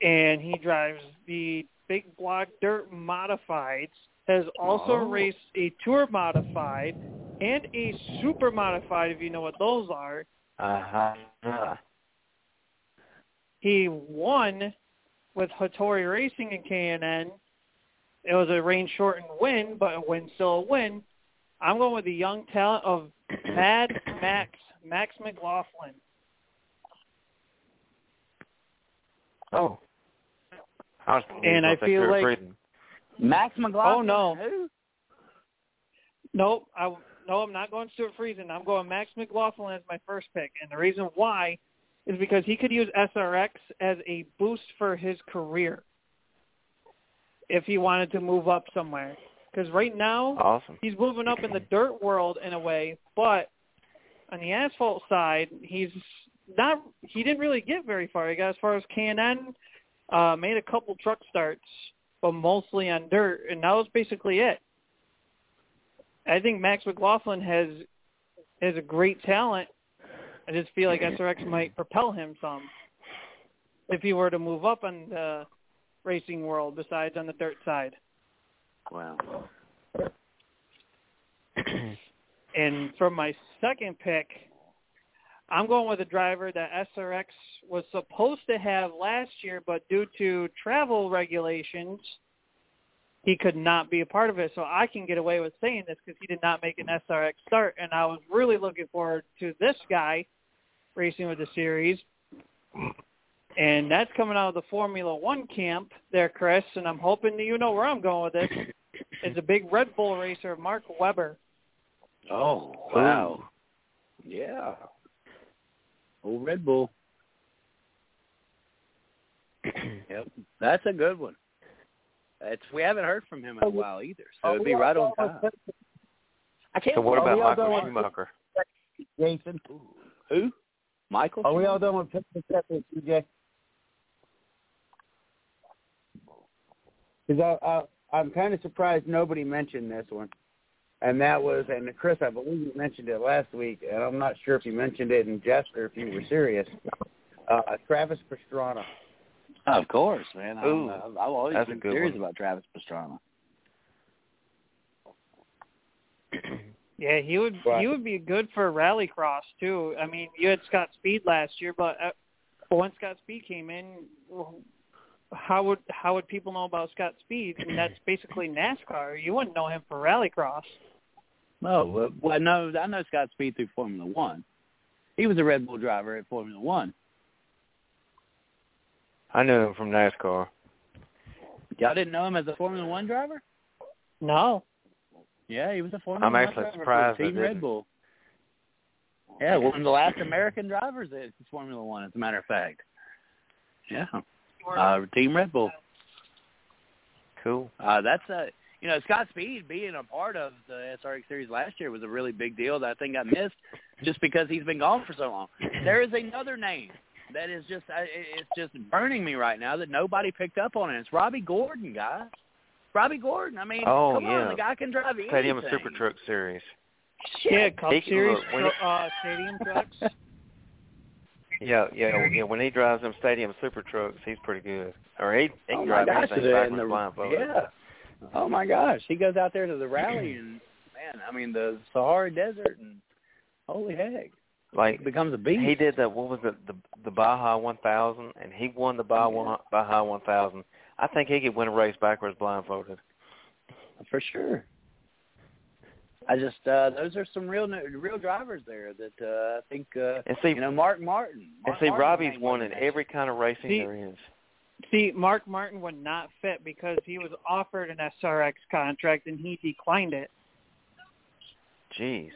and he drives the Big Block Dirt Modifieds. Has also Oh. raced a Tour Modified and a Super Modified, if you know what those are. Uh-huh. He won with Hattori Racing in K&N. It was a rain shortened win, but a win still a win. I'm going with the young talent of [coughs] Mad Max, Max McLaughlin. Oh. I was And I were gonna say feel like- Friesen. Max McLaughlin. Oh, no. Who? Nope, I no, I'm not going Stewart Friesen. I'm going Max McLaughlin as my first pick, and the reason why is because he could use SRX as a boost for his career if he wanted to move up somewhere. Because right now Awesome. he's moving up in the dirt world in a way, but on the asphalt side, he's not. He didn't really get very far. He got as far as K&N, uh, made a couple truck starts, but mostly on dirt, and that was basically it. I think Max McLaughlin has has a great talent. I just feel like mm-hmm. SRX might propel him some if he were to move up on the racing world besides on the dirt side. Wow. [clears throat] And for my second pick, I'm going with a driver that SRX was supposed to have last year, but due to travel regulations, he could not be a part of it. So I can get away with saying this because he did not make an SRX start, and I was really looking forward to this guy racing with the series. And that's coming out of the Formula One camp there, Chris, and I'm hoping that you know where I'm going with this. It's a big Red Bull racer, Mark Webber. Oh wow. Yeah. Old Red Bull. [clears throat] yep. That's a good one. It's we haven't heard from him in a while either, so it'd be right on time. I can't So what about Michael Schumacher? Jason? Who? Michael? Are we all done with picking separate, CJ? Because I, I, I'm kind of surprised nobody mentioned this one, and that was, and Chris, I believe you mentioned it last week, and I'm not sure if you mentioned it in jest or if you were serious. Uh, Travis Pastrana. Of course, man. I'm, Ooh, uh, I've always been good serious one. about Travis Pastrana. [clears throat] Yeah, he would Right. he would be good for rallycross too. I mean, you had Scott Speed last year, but uh, when Scott Speed came in, how would how would people know about Scott Speed? And that's basically NASCAR. You wouldn't know him for rallycross. No, well, well, no, I know Scott Speed through Formula One. He was a Red Bull driver at Formula One. I knew him from NASCAR. Y'all didn't know him as a Formula One driver? No, Yeah, he was a Formula I'm One actually driver surprised for I Team Red. Bull. Yeah, one of the last American drivers at Formula One, as a matter of fact. Yeah, uh, Team Red Bull. Cool. Uh, that's a you know Scott Speed being a part of the SRX series last year was a really big deal that I think got missed just because he's been gone for so long. There is another name that is just it's just burning me right now that nobody picked up on it. It's Robby Gordon, guys. Robby Gordon. I mean, Oh, come yeah. on, the guy can drive anything. Stadium Super Truck Series. yeah, Cup Series look- he- uh, stadium trucks. [laughs] Yeah, yeah, yeah. When he drives them Stadium Super Trucks, he's pretty good. Or he, he can oh drive gosh, anything the- backwards and the- blindfolded. Yeah. Oh my gosh, he goes out there to the rally [clears throat] and man, I mean the Sahara Desert and holy heck, Like it becomes a beast. he did the what was it the the Baja 1000, and he won the Baja one, Baja 1000. I think he could win a race backwards blindfolded. for sure. I just uh those are some real real drivers there that uh I think uh And see, you know Mark Martin. and see, Martin's Robby's won in every kind of racing See- there is. See, Mark Martin would not fit because he was offered an SRX contract and he declined it. Jeez.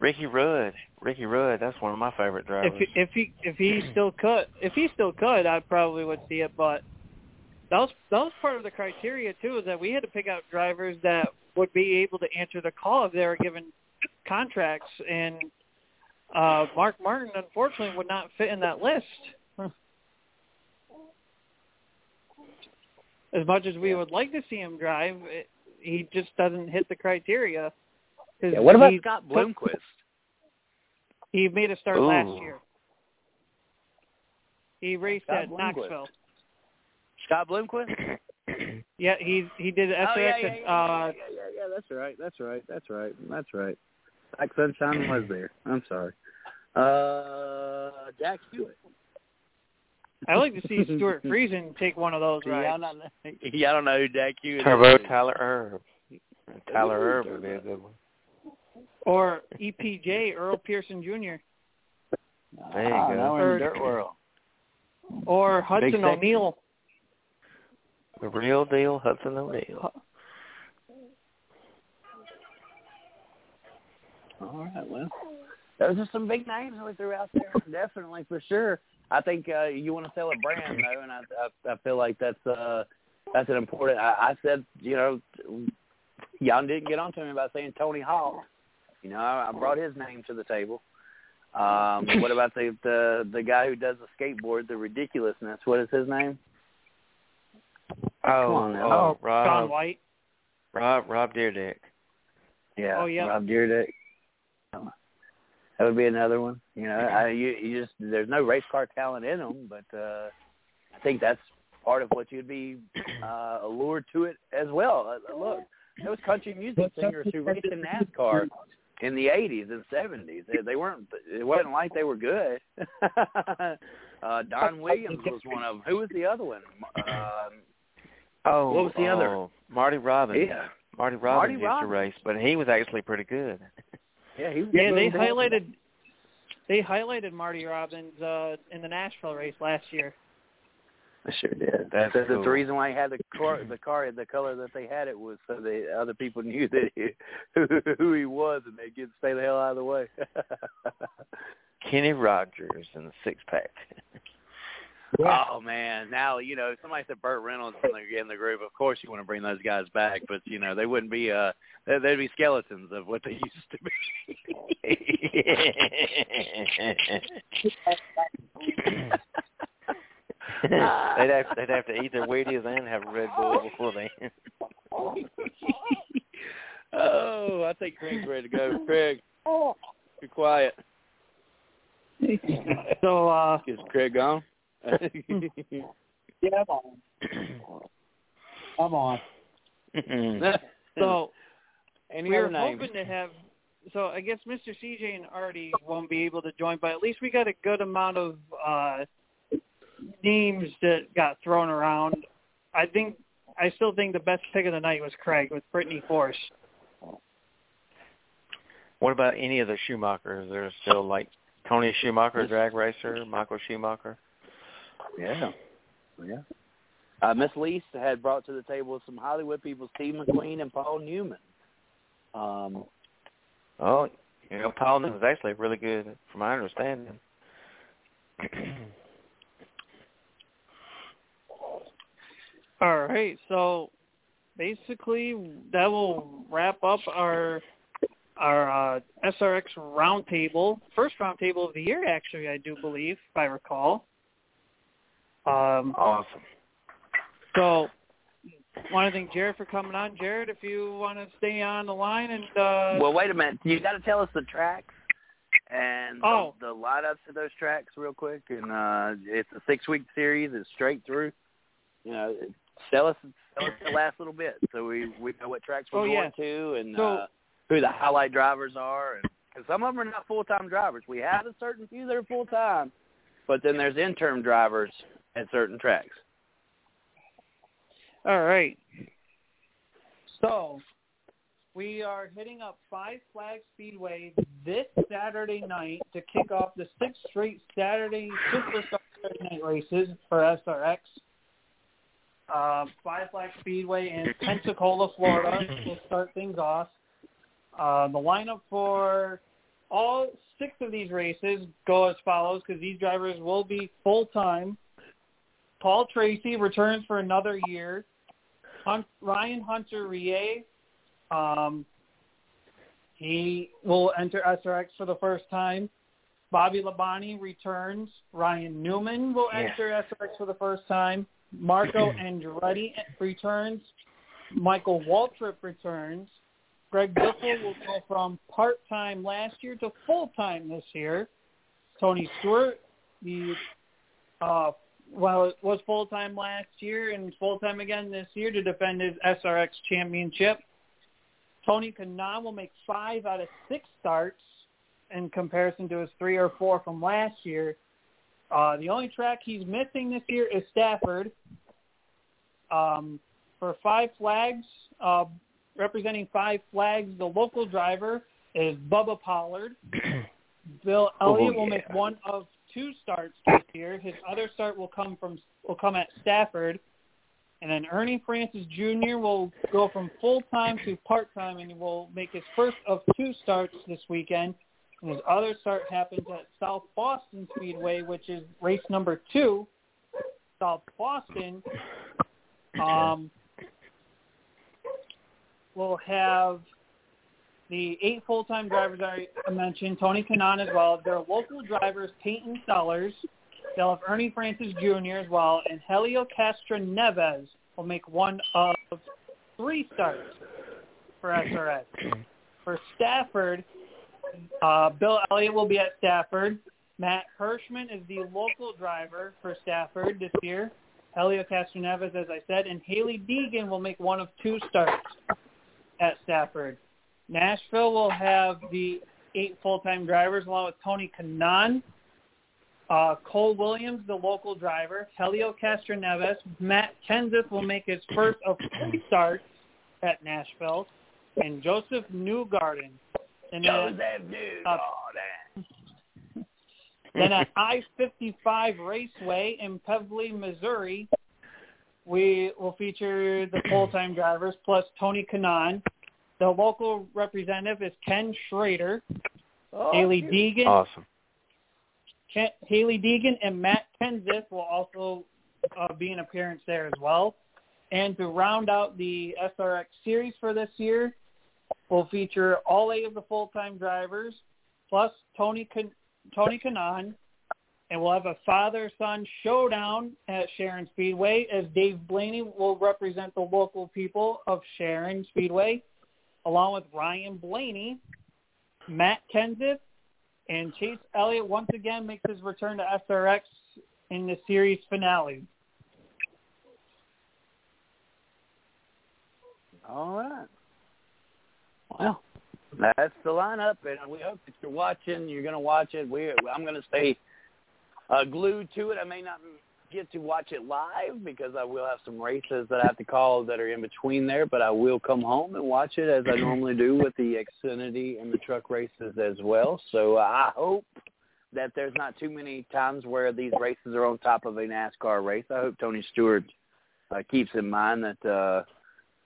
Ricky Rudd, Ricky Rudd, that's one of my favorite drivers. If if he if he [clears throat] still could if he still could, I probably would see it. But that was that was part of the criteria too, is that we had to pick out drivers that would be able to answer the call if they were given contracts. And uh, Mark Martin unfortunately would not fit in that list. As much as we would like to see him drive, it, he just doesn't hit the criteria. 'Cause Yeah, what about he Scott took- Bloomquist? He made a start last year. He raced Scott at Bloomquist. Knoxville. Scott Bloomquist? [clears throat] Yeah, he he did SRX. oh, yeah, yeah, at, yeah, uh, yeah, yeah, yeah, that's right, that's right, that's right, that's right. Black Sunshine was there. I'm sorry. Uh, Jack Hewitt. I like to see [laughs] Stewart Friesen take one of those Yeah, I rides. don't know. [laughs] Yeah, I don't know who Dak Hewitt Turbo is. Tyler Erb. Tyler Erb would be a good one. Or EPJ, Earl Pearson Jr. There you Ah, go. Now we're in Or- dirt world. Or Hudson. O'Neal. The real deal Hudson O'Neal. All right, well, those are some big names we threw out there. [laughs] Definitely, for sure. I think uh, you want to sell a brand though, and I, I I feel like that's uh that's an important. I, I said, you know, y'all didn't get on to me about saying Tony Hawk. You know, I, I brought his name to the table. Um, [laughs] what about the the the guy who does the skateboard, the ridiculousness? What is his name? Oh, on now. oh, Sean Rob, White. Rob, Rob Dyrdek. Yeah. Oh, yeah. Rob Dyrdek. That would be another one. You know, I, you, you just there's no race car talent in them, but uh, I think that's part of what you'd be [clears throat] uh, allured to it as well. Uh, look, those country music singers who raced in NASCAR in the '80s and '70s, they, they weren't. It wasn't like they were good. [laughs] uh, Don [laughs] Williams was one of them. Who was the other one? Um, Oh, What was the other? oh, Marty Robbins. yeah, Marty Robbins used to Robbins. race, but he was actually pretty good. [laughs] yeah, he was. Yeah, they highlighted they highlighted Marty Robbins uh in the Nashville race last year. I sure did. That's That's cool. the reason why he had the car. [laughs] The car, the color that they had it was so the other people [laughs] knew that he, who, he was, and they get stay the hell out of the way. [laughs] Kenny Rogers in the six pack. Oh man! Now you know somebody said Burt Reynolds in the in the group. Of course, you want to bring those guys back, but you know they wouldn't be. uh they- They'd be skeletons of what they used to be. [laughs] they'd have they'd have to eat their Wheaties and have Red Bull before they. [laughs] oh, I think Craig's ready to go. Craig, be quiet. [laughs] So uh Is Craig gone? Yeah, I'm on. I'm on. so Any we other were names? hoping to have so I guess Mr. CJ and Artie won't be able to join, but at least we got a good amount of uh names that got thrown around. I think I still think the best pick of the night was Craig with Brittany Force. What about any of the Schumachers? There's still like Tony Schumacher, drag racer, Michael Schumacher. Yeah, yeah. Uh, Miss Lease had brought to the table some Hollywood people, Steve McQueen and Paul Newman. Um, Oh, you know, Paul Newman was actually really good, from my understanding. [clears throat] All right, so basically that will wrap up our our uh, SRX roundtable, first roundtable of the year, actually, I do believe, if I recall. Um, awesome. so, want to thank Jared for coming on. Jared, if you want to stay on the line and uh, well, wait a minute. You got to tell us the tracks and the, Oh. the lineups of those tracks real quick. And uh, it's a six-week series. It's straight through. You know, tell us tell us the [laughs] last little bit so we we know what tracks we're Oh, going yeah. to and So- uh, who the highlight drivers are. And cause some of them are not full-time drivers. We have a certain few that are full-time, but then there's interim drivers at certain tracks. All right. So we are hitting up Five Flag Speedway this Saturday night to kick off the sixth straight Saturday Superstar Saturday night races for SRX. Uh, Five Flag Speedway in Pensacola, Florida. [coughs] will start things off. Uh, the lineup for all six of these races go as follows because these drivers will be full time. Paul Tracy returns for another year. Hunt, Ryan Hunter-Reay, um, he will enter SRX for the first time. Bobby Labonte returns. Ryan Newman will Yeah. enter SRX for the first time. Marco [clears throat] Andretti returns. Michael Waltrip returns. Greg Biffle will go from part-time last year to full-time this year. Tony Stewart, the uh, well, it was full-time last year and full-time again this year to defend his SRX championship. Tony Kanaan will make five out of six starts in comparison to his three or four from last year. Uh, the only track he's missing this year is Stafford. Um, for five flags, uh, representing five flags, the local driver is Bubba Pollard. [clears throat] Bill Elliott will make one of two starts this year. His other start will come from will come at Stafford. And then Ernie Francis Jr. will go from full-time to part-time and he will make his first of two starts this weekend. And his other start happens at South Boston Speedway, which is race number two, South Boston. Um, we'll have the eight full-time drivers I mentioned, Tony Kanaan as well. Their local drivers, Peyton Sellers. They'll have Ernie Francis Jr. as well, and Helio Castroneves will make one of three starts for SRX. For Stafford, uh, Bill Elliott will be at Stafford. Matt Hirschman is the local driver for Stafford this year. Helio Castroneves, as I said, and Hailie Deegan will make one of two starts at Stafford. Nashville will have the eight full-time drivers along with Tony Kanaan, uh, Cole Williams, the local driver, Helio Castroneves, Matt Kenseth will make his first of three starts at Nashville, and Josef Newgarden. And then, Josef New uh, Garden. [laughs] then at I-55 Raceway in Pevely, Missouri, we will feature the [clears throat] full-time drivers plus Tony Kanaan. The local representative is Ken Schrader. Oh, Hailie cute. Deegan, Awesome. Ken, Hailie Deegan and Matt Kenseth will also uh, be an appearance there as well. And to round out the SRX series for this year, we'll feature all eight of the full-time drivers plus Tony Tony Kanaan, and we'll have a father-son showdown at Sharon Speedway as Dave Blaney will represent the local people of Sharon Speedway, along with Ryan Blaney, Matt Kenseth, and Chase Elliott once again makes his return to SRX in the series finale. All right. Well, that's the lineup, and we hope that you're watching. You're going to watch it. We, I'm going to stay uh, glued to it. I may not get to watch it live because I will have some races that I have to call that are in between there, but I will come home and watch it as I [clears throat] normally do with the Xfinity and the truck races as well. So I hope that there's not too many times where these races are on top of a NASCAR race. I hope Tony Stewart uh, keeps in mind that uh,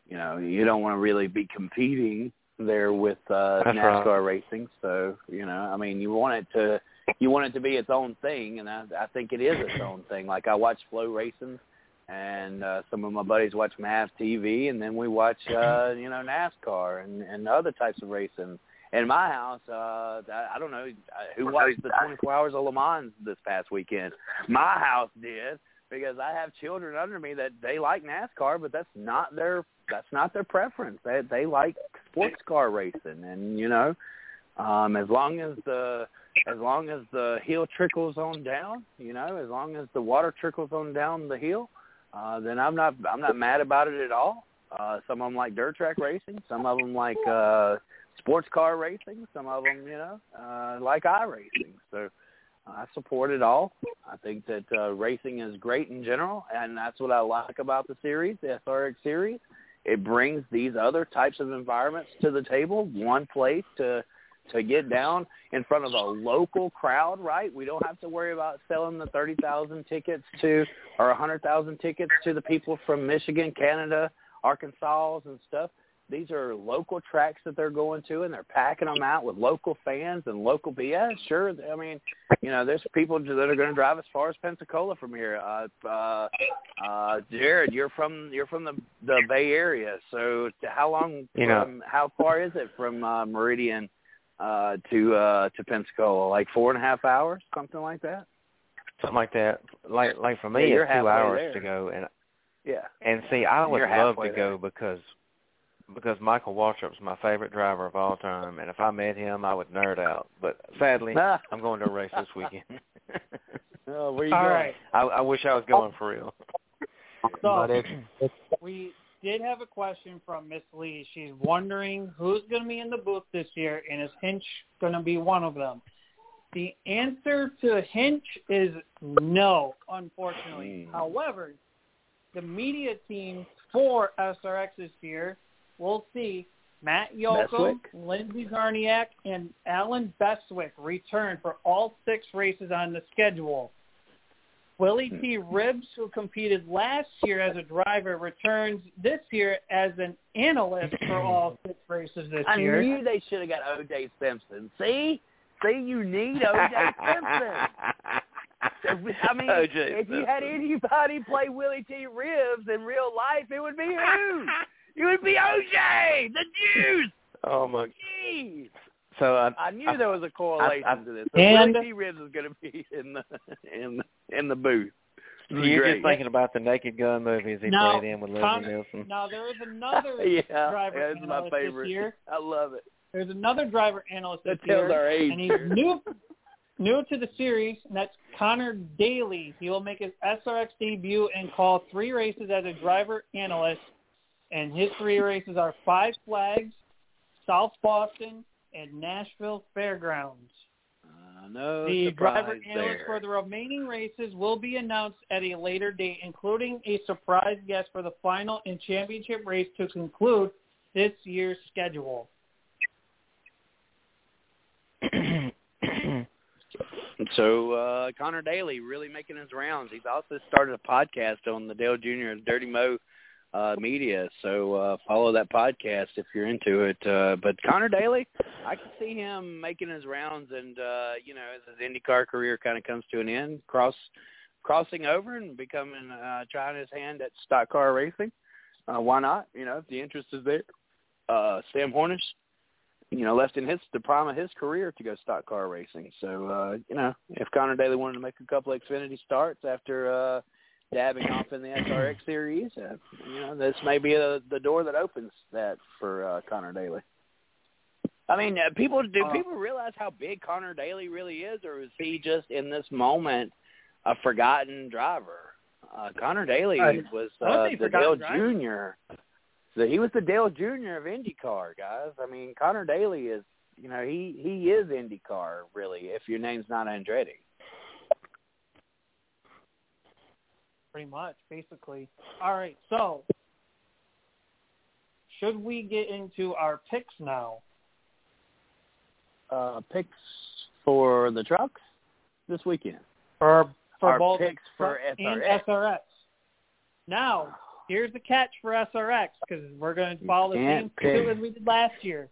you know you don't want to really be competing there with uh, That's NASCAR right. racing. So you know, I mean, you want it to you want it to be its own thing, and I, I think it is its own thing. Like I watch FloRacing, and uh, some of my buddies watch Mav TV, and then we watch uh, [laughs] you know NASCAR and and other types of racing. In my house, uh, I, I don't know who watched the 24 Hours of Le Mans this past weekend. My house did because I have children under me that they like NASCAR, but that's not their that's not their preference. They they like sports car racing, and you know, um, as long as the as long as the hill trickles on down, you know, as long as the water trickles on down the hill, uh, then I'm not I'm not mad about it at all. Uh, some of them like dirt track racing, some of them like uh, sports car racing, some of them, you know, uh, like iRacing. So I support it all. I think that uh, racing is great in general, and that's what I like about the series, the SRX series. It brings these other types of environments to the table, one place to to get down in front of a local crowd, right? We don't have to worry about selling the 30,000 tickets to or 100,000 tickets to the people from Michigan, Canada, Arkansas and stuff. These are local tracks that they're going to, and they're packing them out with local fans and local. Yeah, sure. I mean, you know, there's people that are going to drive as far as Pensacola from here. Uh, uh, uh, Jared, you're from you're from the the Bay Area, so how long You know- from how far is it from uh, Meridian uh, to uh, to Pensacola? Like four and a half hours, something like that. Something like that. Like like for me, Yeah, it's two hours there. to go, and Yeah. and see, I would love to go because because Michael Waltrip's my favorite driver of all time, and if I met him, I would nerd out. But sadly. [laughs] I'm going to a race this weekend. [laughs] Oh, where you All going? right. I, I wish I was going for real. [laughs] So but it's, it's we did have a question from Miss Lee. She's wondering who's going to be in the booth this year, and is Hinch going to be one of them? The answer to Hinch is no, unfortunately. Hmm. However, the media team for SRX this year, we'll see Matt Yocum, Bestwick? Lindsay Czarniak, and Allen Bestwick return for all six races on the schedule. Willie T. Hmm. Ribs, who competed last year as a driver, returns this year as an analyst for all [clears throat] six races this I year. I knew they should have got O.J. Simpson. See, see, you need O.J. [laughs] Simpson. I mean, O.J. if you had anybody play Willie T. Ribbs in real life, it would be who? [laughs] It would be O.J. The Juice. oh my! Jeez. So I, I knew there was a correlation I- to this. So And- Willie T. Ribbs is going to be in the in in the booth. This is you're great. just thinking about the Naked Gun movies he Now, played in with Con- Leslie Nielsen. Now there is another [laughs] yeah, driver that's my analyst favorite. this year. I love it. There's another driver analyst this That tells year, our age. and he's new new to the series, and that's Conor Daly. He will make his SRX debut and call three races as a driver analyst, and his three races are Five Flags, South Boston, and Nashville Fairgrounds. Uh, no The driver surprise analyst for the remaining races will be announced at a later date, including a surprise guest for the final and championship race to conclude this year's schedule. [clears throat] So uh Conor Daly really making his rounds. He's also started a podcast on the Dale Jr. Dirty Mo uh media. So uh follow that podcast if you're into it. Uh but Conor Daly, I can see him making his rounds and uh you know, as his IndyCar career kind of comes to an end, cross crossing over and becoming uh trying his hand at stock car racing. Uh why not? You know, if the interest is there. Uh Sam Hornish you know, left in his the prime of his career to go stock car racing. So, uh, you know, if Conor Daly wanted to make a couple of Xfinity starts after uh dabbing off in the SRX series, uh, you know, this may be a, the door that opens that for uh, Conor Daly. I mean, uh, people do Uh, people realize how big Conor Daly really is, or is he just in this moment a forgotten driver? Uh, Conor Daly I- was uh, the Dale. Junior. So he was the Dale Jr. of IndyCar, guys. I mean, Conor Daly is, you know, he he is IndyCar really. If your name's not Andretti, Pretty much, basically. All right, so should we get into our picks now? uh, picks for the trucks this weekend. For for Our both picks for truck and SRX. SRX. Now, here's the catch for SRX because we're going to follow the same suit as we did last year.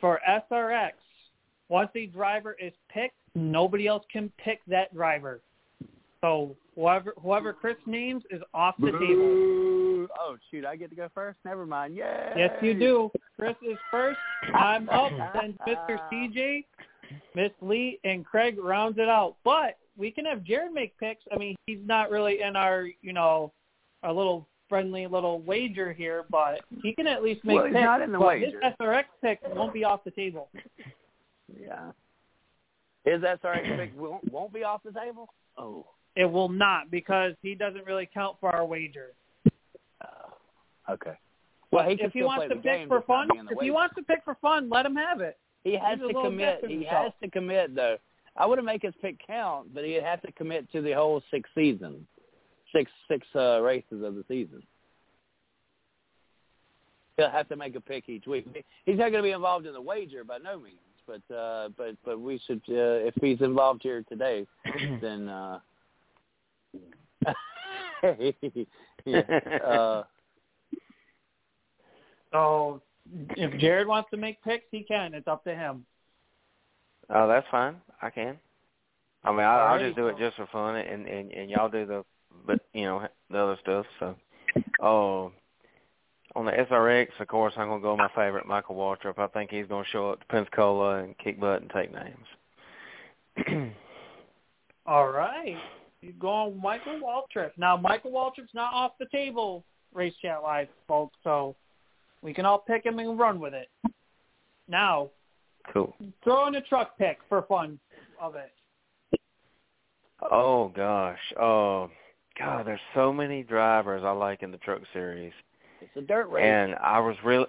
For SRX, once the driver is picked, nobody else can pick that driver. So whoever whoever Chris names is off the table. Oh shoot, I get to go first. Never mind. Yay! Yes, you do. Chris is first. I'm up. Then Mr. CJ, Miss Lee, and Craig rounds it out. But we can have Jared make picks. I mean, he's not really in our, you know, our little friendly little wager here, but he can at least make Well, he's picks. not in the but wager. his SRX pick won't be off the table. [laughs] Yeah. His SRX pick won't, won't be off the table. Oh. It will not because he doesn't really count for our wager. Uh, okay. Well, he if he wants to pick for fun, be in the if he wants to pick for fun, let him have it. He has He's to commit. He has to commit though. I wouldn't make his pick count, but he'd have to commit to the whole six season, six six uh, races of the season. He'll have to make a pick each week. He's not going to be involved in the wager by no means, but uh, but but we should uh, if he's involved here today, [clears throat] then uh, [laughs] yeah. Uh, So if Jared wants to make picks, he can. It's up to him. Oh, that's fine. I can. I mean, I, I'll Alrighty. just do it just for fun, and and and y'all do the, but you know, the other stuff. So, oh, on the SRX, of course, I'm gonna go with my favorite, Michael Waltrip. I think he's gonna show up to Pensacola and kick butt and take names. [clears throat] All right. You're going Michael Waltrip. Now, Michael Waltrip's not off the table, Race Chat Live, folks, so we can all pick him and run with it. Now, cool. throw in a truck pick for fun of it. Oh gosh. Oh God, there's so many drivers I like in the truck series. It's a dirt race. And I was really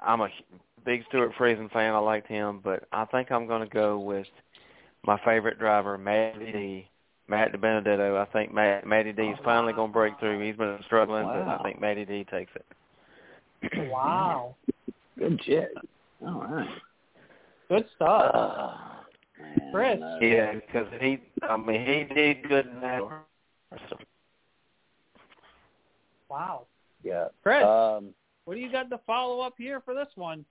I'm a big Stewart Friesen fan. I liked him, but I think I'm going to go with my favorite driver, Matty D. Matt DiBenedetto. I think Matt, Matty D is finally going to break through. He's been struggling, Wow. but I think Matty D takes it. Wow. [clears throat] Good shit. All right. Good stuff. Uh, Chris. uh, Yeah, because he, I mean, he did good in that. Wow. Yeah. Chris, Um, what do you got to follow up here for this one?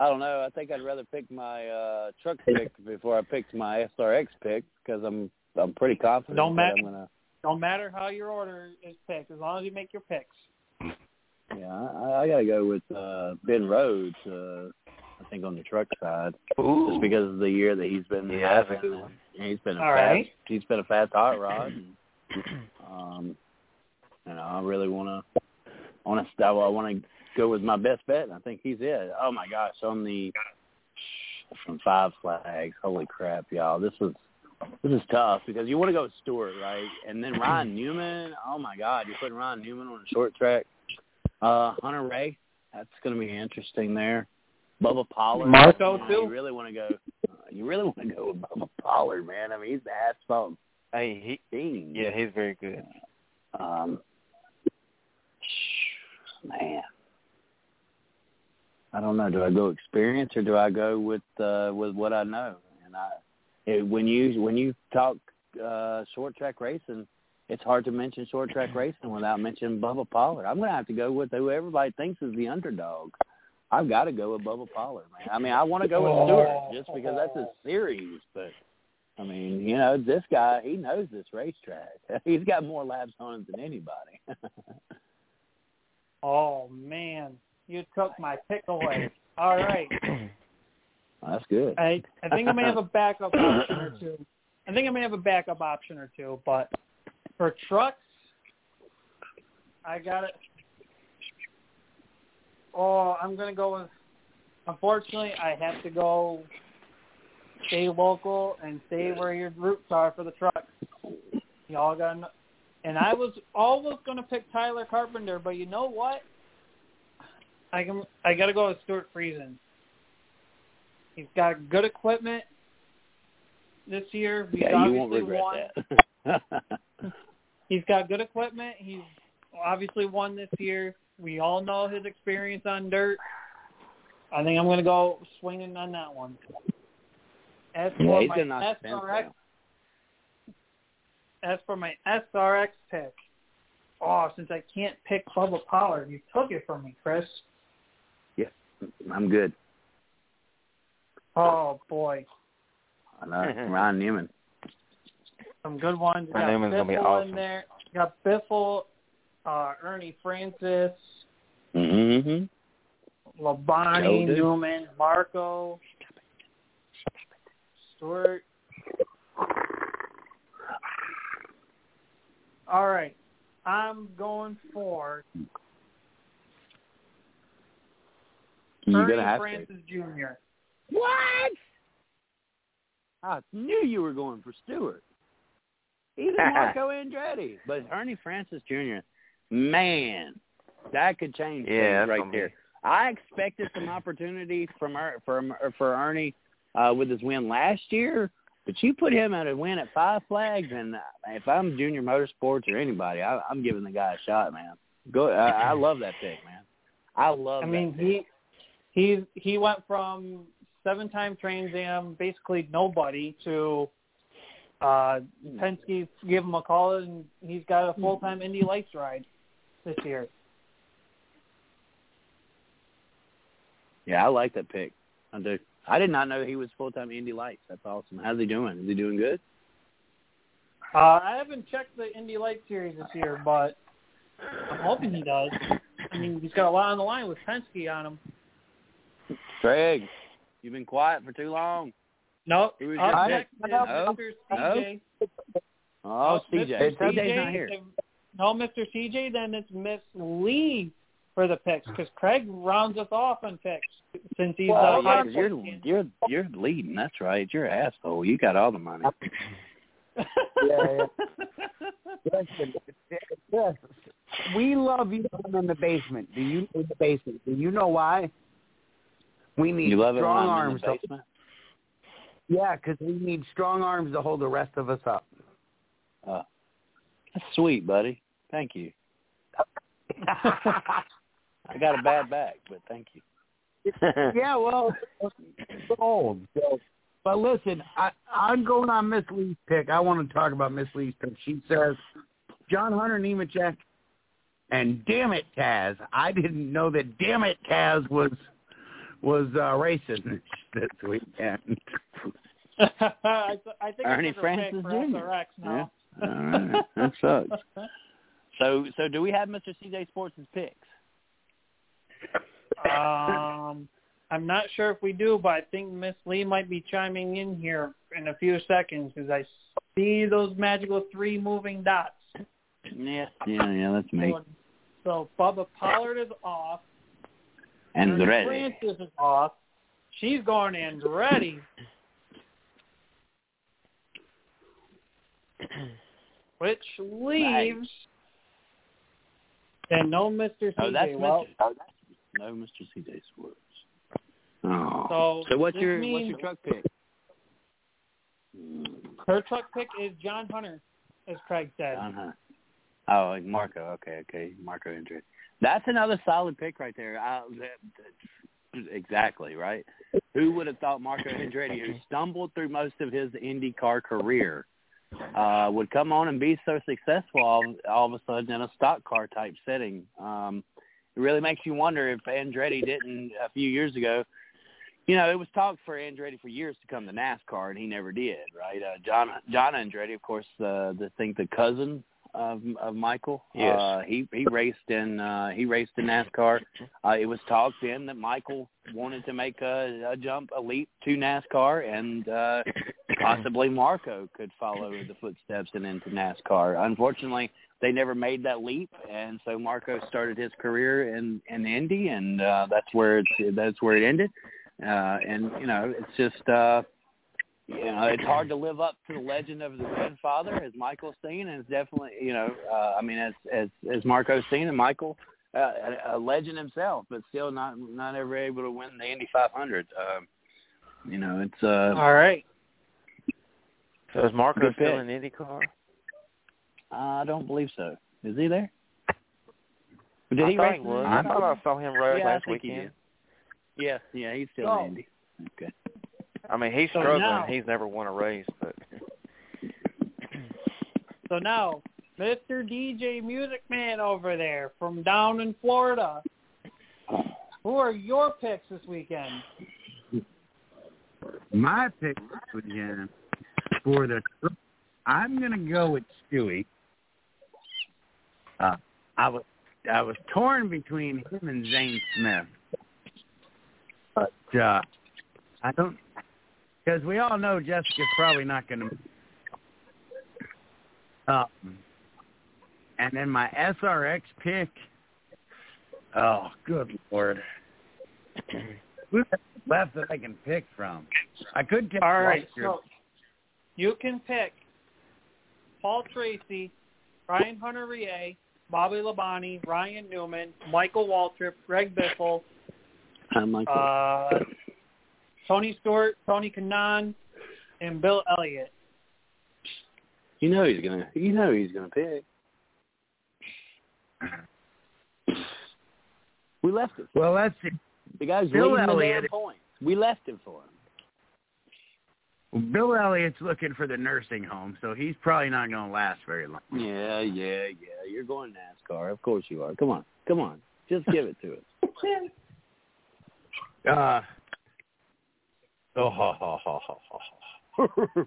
I don't know. I think I'd rather pick my uh truck pick before I picked my SRX pick because I'm I'm pretty confident Don't matter. Gonna. Don't matter how your order is picked, as long as you make your picks. Yeah, I, I got to go with uh Ben Rhodes. Uh, I think on the truck side, just because of the year that he's been Yeah, having. man. He's been a All fast. right. He's been a fast hot rod. And, [clears throat] um, you know, I really want to. I want to. I want to go with my best bet. And I think he's it. Oh my gosh, on the from Five Flags. Holy crap, y'all! This was this is tough because you want to go with Stewart, right? And then Ryan Newman. Oh my God, you're putting Ryan Newman on a short track. Uh, Hunter-Reay. That's going to be interesting there. Bubba Pollard. Marco, you know, too. You really want to go. Uh, you really want to go with Bubba Pollard, man. I mean, he's the asphalt Hey, he, fiend. yeah, he's very good. Um, man, I don't know. Do I go experience or do I go with uh, with what I know? And I, it, when you when you talk uh, short track racing, it's hard to mention short track [clears throat] racing without mentioning Bubba Pollard. I'm going to have to go with who everybody thinks is the underdog. I've got to go with Bubba Pollard, man. I mean, I want to go with Stewart just because that's his series, but I mean, you know, this guy, he knows this racetrack. [laughs] He's got more laps on it than anybody. [laughs] Oh man, you took my pick away. All right, [clears throat] That's good. I I think I may have a backup [clears throat] option or two. I think I may have a backup option or two, but for trucks, I got it. Oh, I'm gonna go with. Unfortunately, I have to go stay local and stay where your roots are for the trucks. Y'all got, and I was almost gonna pick Tyler Carpenter, but you know what? I can. I got to go with Stewart Friesen. He's got good equipment this year. He's yeah, you won't regret won. that. [laughs] [laughs] He's got good equipment. He's obviously won this year. We all know his experience on dirt. I think I'm going to go swinging on that one. As yeah, for he's my SRX, as for my SRX pick, oh, since I can't pick Bubba Pollard, you took it from me, Chris. I'm good. Oh boy, I know. [laughs] Ryan Newman. some good ones. You Ryan got Newman's gonna be awesome. in there. You got Biffle, uh, Ernie Francis, Mm-hmm. Labonte, Joe. Newman, Marco, Stewart. All right, I'm going for You're Ernie gonna have Francis Jr. What? I knew you were going for Stewart. Even [laughs] Marco Andretti, but Ernie Francis Jr. Man, that could change Yeah, things right there. I expected some opportunity from Er- from for Ernie uh, with his win last year, but you put him at a win at Five Flags, and uh, if I'm Junior Motorsports or anybody, I, I'm giving the guy a shot, man. Go, I, I love that pick, man. I love. I mean, pick. he he he went from seven-time Trans Am, basically nobody, to uh Penske gave him a call, and he's got a full-time Indy Lights ride this year. Yeah, I like that pick. I do. I did not know he was full time Indy Lights. That's awesome. How's he doing? Is he doing good? Uh, I haven't checked the Indy Lights series this year, but I'm hoping he does. I mean, he's got a lot on the line with Penske on him. Craig, you've been quiet for too long. Nope. Who is Up your next No. Mr. No. CJ. Oh, Mr. CJ. It's- CJ's not here. No, Mr. CJ, then it's Miss Lee for the picks because Craig rounds us off on picks since he's Oh, uh, yeah, high 'cause you're you're you're leading. That's right. You're an asshole. You got all the money. [laughs] Yeah, yeah. Listen, yes, [laughs] we love you in the basement. Do you in the basement? Do you know why? We need You love it when strong arms. to- yeah, because we need strong arms to hold the rest of us up. Uh, that's sweet, buddy. Thank you. [laughs] I got a bad back, but thank you. yeah, well, it's old. So, but listen, I, I'm going on Miss Lee's pick. I want to talk about Miss Lee's pick. She says John Hunter Nemechek and damn it, Taz. I didn't know that damn it, Taz was was uh, racing [laughs] [laughs] this weekend. [laughs] I, th- I think Ernie it's a Francis pick for Jr. SRX now. All right, that sucks. So, so do we have Mr. CJ Sports' picks? um, I'm not sure if we do, but I think Miss Lee might be chiming in here in a few seconds because I see those magical three moving dots. Yeah, yeah, yeah. That's me. So, so Bubba Pollard is off. And Ernie ready. Francis is off. She's going in ready. Which leaves and no Mr. CJ. Oh, that's well, Mr. Oh, that's no Mr. CJ Sports. Oh. So, so what's your what's your truck pick? her truck pick is John Hunter, as Craig said. John Hunt. Oh, like Marco. Okay, okay, Marco Andretti. That's another solid pick right there. Exactly right. Who would have thought Marco Andretti, who stumbled through most of his IndyCar career, uh, would come on and be so successful all, all of a sudden in a stock car type setting? Um, it really makes you wonder if Andretti didn't a few years ago. You know, it was talked for Andretti for years to come to NASCAR, and he never did. Right? Uh, John John Andretti, of course, uh, the think the cousin of of Michael. Yes. Uh, he he raced in uh, he raced in NASCAR. Uh, it was talked then that Michael wanted to make a, a jump, a leap to NASCAR, and uh, [coughs] possibly Marco could follow the footsteps and into NASCAR. Unfortunately, they never made that leap, and so Marco started his career in in Indy, and uh, that's where it's that's where it ended. Uh, and you know, it's just. Uh, you know, it's hard to live up to the legend of the grandfather as Michael's seen, and it's definitely, you know, uh, I mean, as as as Marco's seen, and Michael, uh, a, a legend himself, but still not not ever able to win the Indy 500. Um, you know, it's uh, All right. So is Marco still pick. in IndyCar? I don't believe so. Is he there? Did I he race? he was. I thought I saw him race Yeah, last weekend. Yeah, yeah, he's still So- in Indy. Okay. I mean, he's So struggling. now- he's never won a race, but So now, Mr. DJ Music Man over there from down in Florida. Who are your picks this weekend? My pick this weekend for the I'm gonna go with Stewie. Uh, I was I was torn between him and Zane Smith, but uh, I don't because we all know Jessica's probably not gonna. Uh, and then my SRX pick. Oh, good lord! [clears throat] Who's left that I can pick from? I could take All right, so you can pick Paul Tracy, Ryan Hunter-Reay, Bobby Labonte, Ryan Newman, Michael Waltrip, Greg Biffle, I'm Michael. uh, Tony Stewart, Tony Kanaan, and Bill Elliott. you know he's gonna. You know he's gonna pick. We left it. Well, let's see. The guy's Bill leading the Elliott. damn points. We left him for him. Bill Elliott's looking for the nursing home, so he's probably not going to last very long. Yeah, yeah, yeah. You're going NASCAR. Of course you are. Come on. Come on. Just give it to us. [laughs] Uh, oh, ha, ha, ha, ha, ha.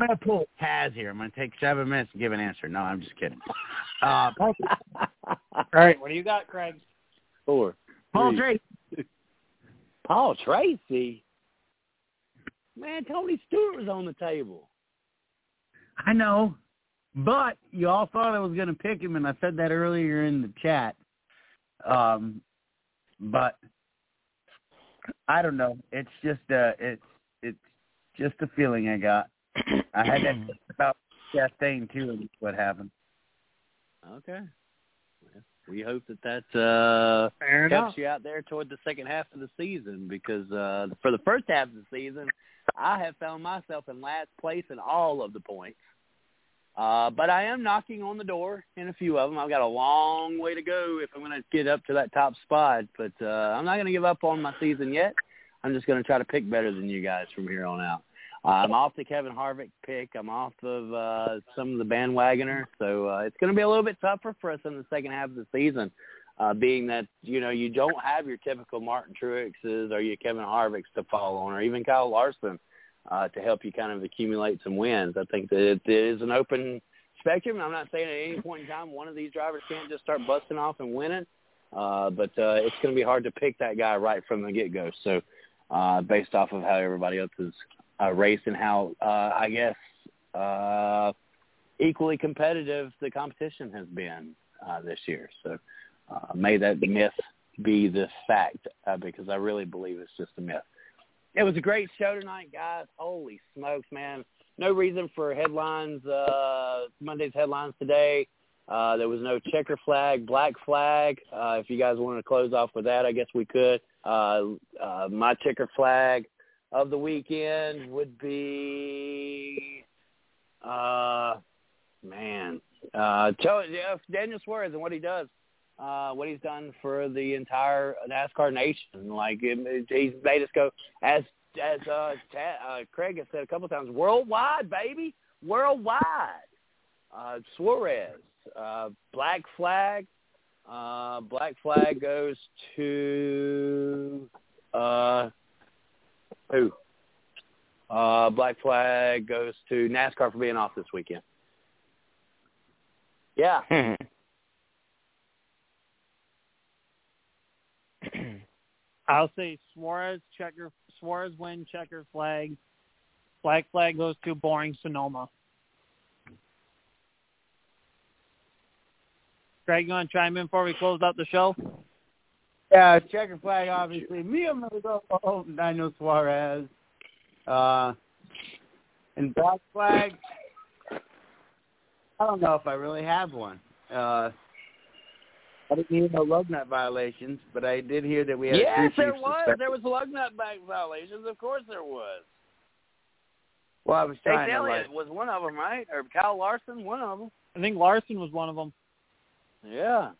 I'm going to pull a Taz here. I'm going to take seven minutes to give an answer. No, I'm just kidding. Uh, [laughs] All right, what do you got, Craig? Four. Paul Three. Tracy. [laughs] Paul Tracy. Man, Tony Stewart was on the table. I know, but you all thought I was going to pick him, and I said that earlier in the chat. Um, but I don't know. It's just a it's it's just a feeling I got. [clears throat] I had that about Chastain too, and what happened. Okay. Well, we hope that that uh, Fair enough. helps you out there toward the second half of the season because uh, for the first half of the season, I have found myself in last place in all of the points. Uh, but I am knocking on the door in a few of them. I've got a long way to go if I'm going to get up to that top spot. But uh, I'm not going to give up on my season yet. I'm just going to try to pick better than you guys from here on out. Uh, I'm off the Kevin Harvick pick. I'm off of uh, some of the bandwagoner, so uh, it's going to be a little bit tougher for us in the second half of the season. Uh, being that you know you don't have your typical Martin Truexes or your Kevin Harvicks to fall on, or even Kyle Larson uh, to help you kind of accumulate some wins. I think that it is an open spectrum. I'm not saying at any point in time one of these drivers can't just start busting off and winning, uh, but uh, it's going to be hard to pick that guy right from the get-go. So uh, based off of how everybody else is uh, raced and how uh, I guess uh, equally competitive the competition has been uh, this year. So uh, may that myth be the fact uh, because I really believe it's just a myth. It was a great show tonight, guys. Holy smokes, man. No reason for headlines, uh, Monday's headlines today. Uh, there was no checker flag, black flag. Uh, if you guys wanted to close off with that, I guess we could. Uh, uh, my checker flag of the weekend would be, uh, man, uh, tell, yeah, Daniel Suarez and what he does, uh, what he's done for the entire NASCAR nation. Like he's made us go as as uh, Ta- uh, Craig has said a couple of times, worldwide, baby, worldwide. Uh, Suarez, uh, Black Flag. Uh, Black Flag goes to uh, who? Uh, Black Flag goes to NASCAR for being off this weekend. Yeah. [laughs] I'll say Suarez checker Suarez win checker flag. Black flag goes to boring Sonoma. Greg, you want to chime in before we close out the show? Yeah, checker flag, obviously. Me, I'm going to go oh, Daniel Suarez. Uh, and black flag, I don't know if I really have one. Uh, I didn't hear no lug nut violations, but I did hear that we had yes, a there chief was. suspended. There was lug nut back violations. Of course there was. Well, I was Chase trying to Elliott like, was one of them, right? Or Kyle Larson, one of them. I think Larson was one of them. Yeah.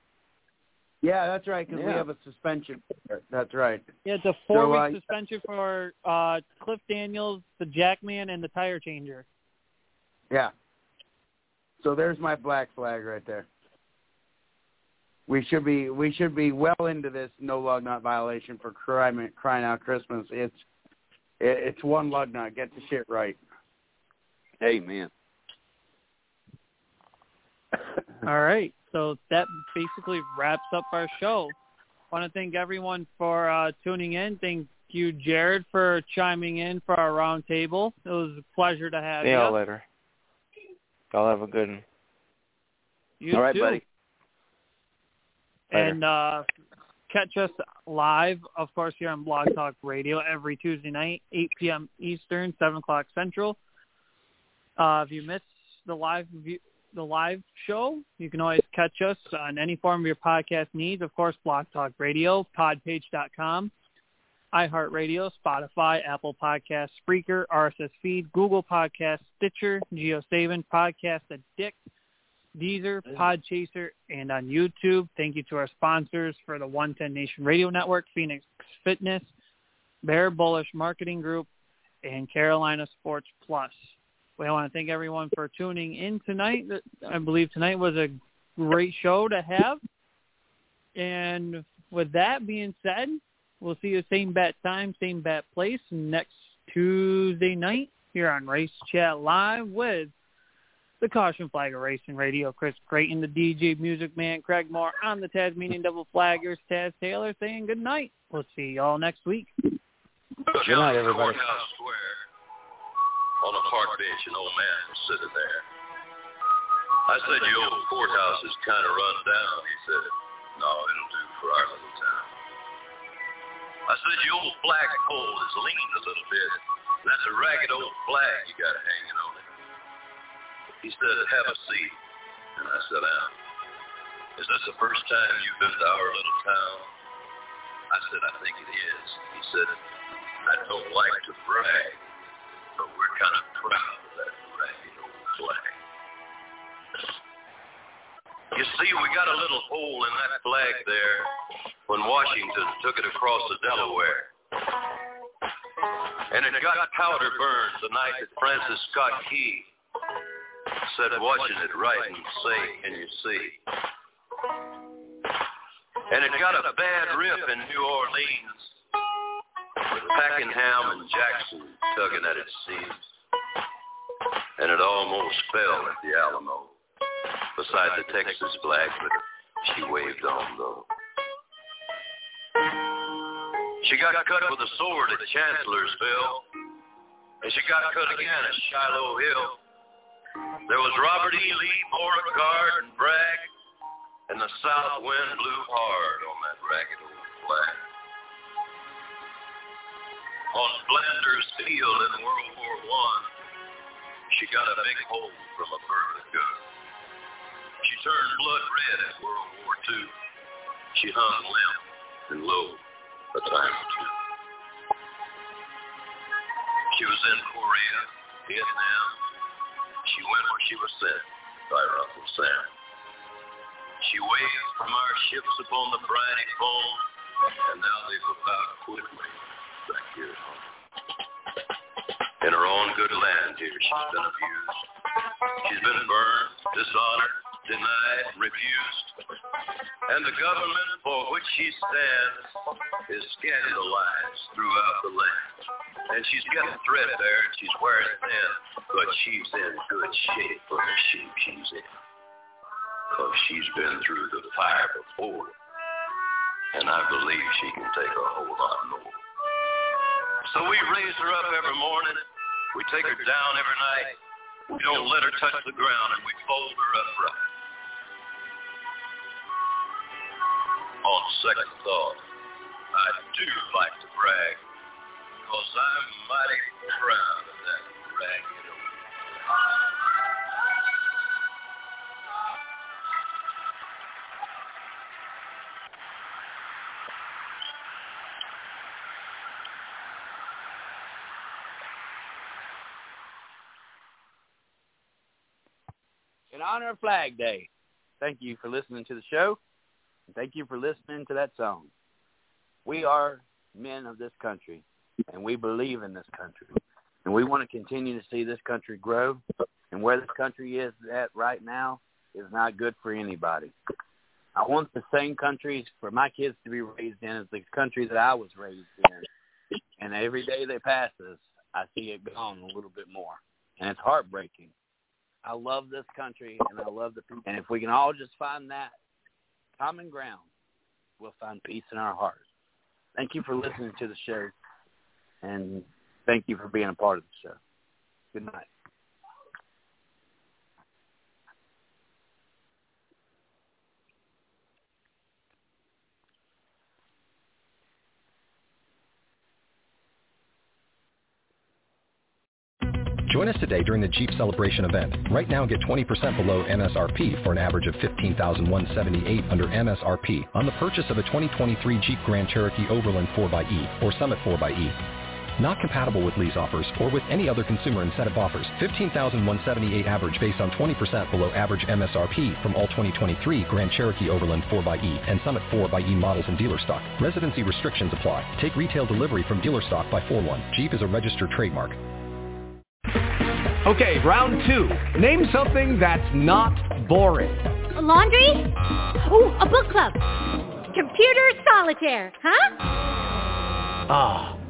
yeah, that's right, because we have a suspension. That's right. Yeah, it's a four-week uh, suspension for uh, Cliff Daniels, the Jackman, and the tire changer. Yeah. So there's my black flag right there. We should be we should be well into this no lug nut violation for crying crying out Christmas. It's it, it's one lug nut. Get the shit right. Amen. [laughs] All right. So that basically wraps up our show. want to thank everyone for uh, tuning in. Thank you, Jared, for chiming in for our roundtable. It was a pleasure to have See y'all you. later. Y'all have a good one. You All right, too. buddy. And uh, catch us live, of course, here on Blog Talk Radio every Tuesday night, 8 p.m. Eastern, 7 o'clock Central. Uh, if you miss the live view, the live show, you can always catch us on any form of your podcast needs. Of course, Blog Talk Radio, podpage.com, iHeartRadio, Spotify, Apple Podcasts, Spreaker, RSS Feed, Google Podcasts, Stitcher, JioSaavn, Podcast Addict, Deezer, Podchaser, and on YouTube. Thank you to our sponsors for the 110 Nation Radio Network, Phoenix Fitness, Bear Bullish Marketing Group, and Carolina Sports Plus. We want to thank everyone for tuning in tonight. I believe tonight was a great show to have. And with that being said, we'll see you same bat time, same bat place next Tuesday night here on Race Chat Live with the Caution Flag Racing Radio. Chris Creighton, the DJ Music Man, Craig Moore on the Tasmanian Double Flaggers, Taz Taylor saying good night. We'll see y'all next week. Good night, everybody. Square. On a park bench, an old man was sitting there. I said, your old courthouse is kind of run down. He said, no, it'll do for our little town. I said, your old flagpole is leaning a little bit. That's a ragged old flag you got hanging on it. He said, have a seat. And I sat down. Is this the first time you've been to our little town? I said, I think it is. He said, I don't like to brag, but we're kind of proud of that ragged old flag. You see, we got a little hole in that flag there when Washington took it across the Delaware. And it got powder burned the night that Francis Scott Key said watching it right and say, can you see? And it got a bad rip in New Orleans with Pakenham and Jackson tugging at its seams. And it almost fell at the Alamo beside the Texas flag, but she waved on though. She got cut with a sword at Chancellorsville, and she got cut again at Shiloh Hill. There was Robert E. Lee, Beauregard, and Bragg, and the south wind blew hard on that ragged old flag. On Flanders Field in World War One, she got a big hole from a Bertha gun. She turned blood red in World War II. She hung limp and low a time or two. She was in Korea, Vietnam. She went where she was sent by Uncle Sam. She waved from our ships upon the briny foam, and now they've about me back here at home. In her own good land here, she's been abused. She's been burned, dishonored, denied, refused. And the government for which she stands is scandalized throughout the land. And she's got threadbare and she's wearing thin, but she's in good shape for the shape she's in. Because she's been through the fire before. And I believe she can take a whole lot more. So we raise her up every morning. We take her down every night. We don't let her touch the ground, and we fold her upright. On second thought, I do like to brag, because I'm mighty proud of that in honor of Flag Day. Thank you for listening to the show. And thank you for listening to that song. We are men of this country, and we believe in this country. And we want to continue to see this country grow. And where this country is at right now is not good for anybody. I want the same countries for my kids to be raised in as the country that I was raised in. And every day they pass us, I see it gone a little bit more. And it's heartbreaking. I love this country and I love the people. And if we can all just find that common ground, we'll find peace in our hearts. Thank you for listening to the show. And thank you for being a part of the show. Good night. Join us today during the Jeep Celebration event. Right now get 20% below MSRP for an average of 15178 under MSRP on the purchase of a 2023 Jeep Grand Cherokee Overland 4xE or Summit 4xE. Not compatible with lease offers or with any other consumer incentive offers. 15178 average based on 20% below average MSRP from all 2023 Grand Cherokee Overland 4xE and Summit 4xE models in dealer stock. Residency restrictions apply. Take retail delivery from dealer stock by 4-1. Jeep is a registered trademark. Okay, round two. Name something that's not boring. A laundry? Ooh, a book club. Computer solitaire, huh? Ah,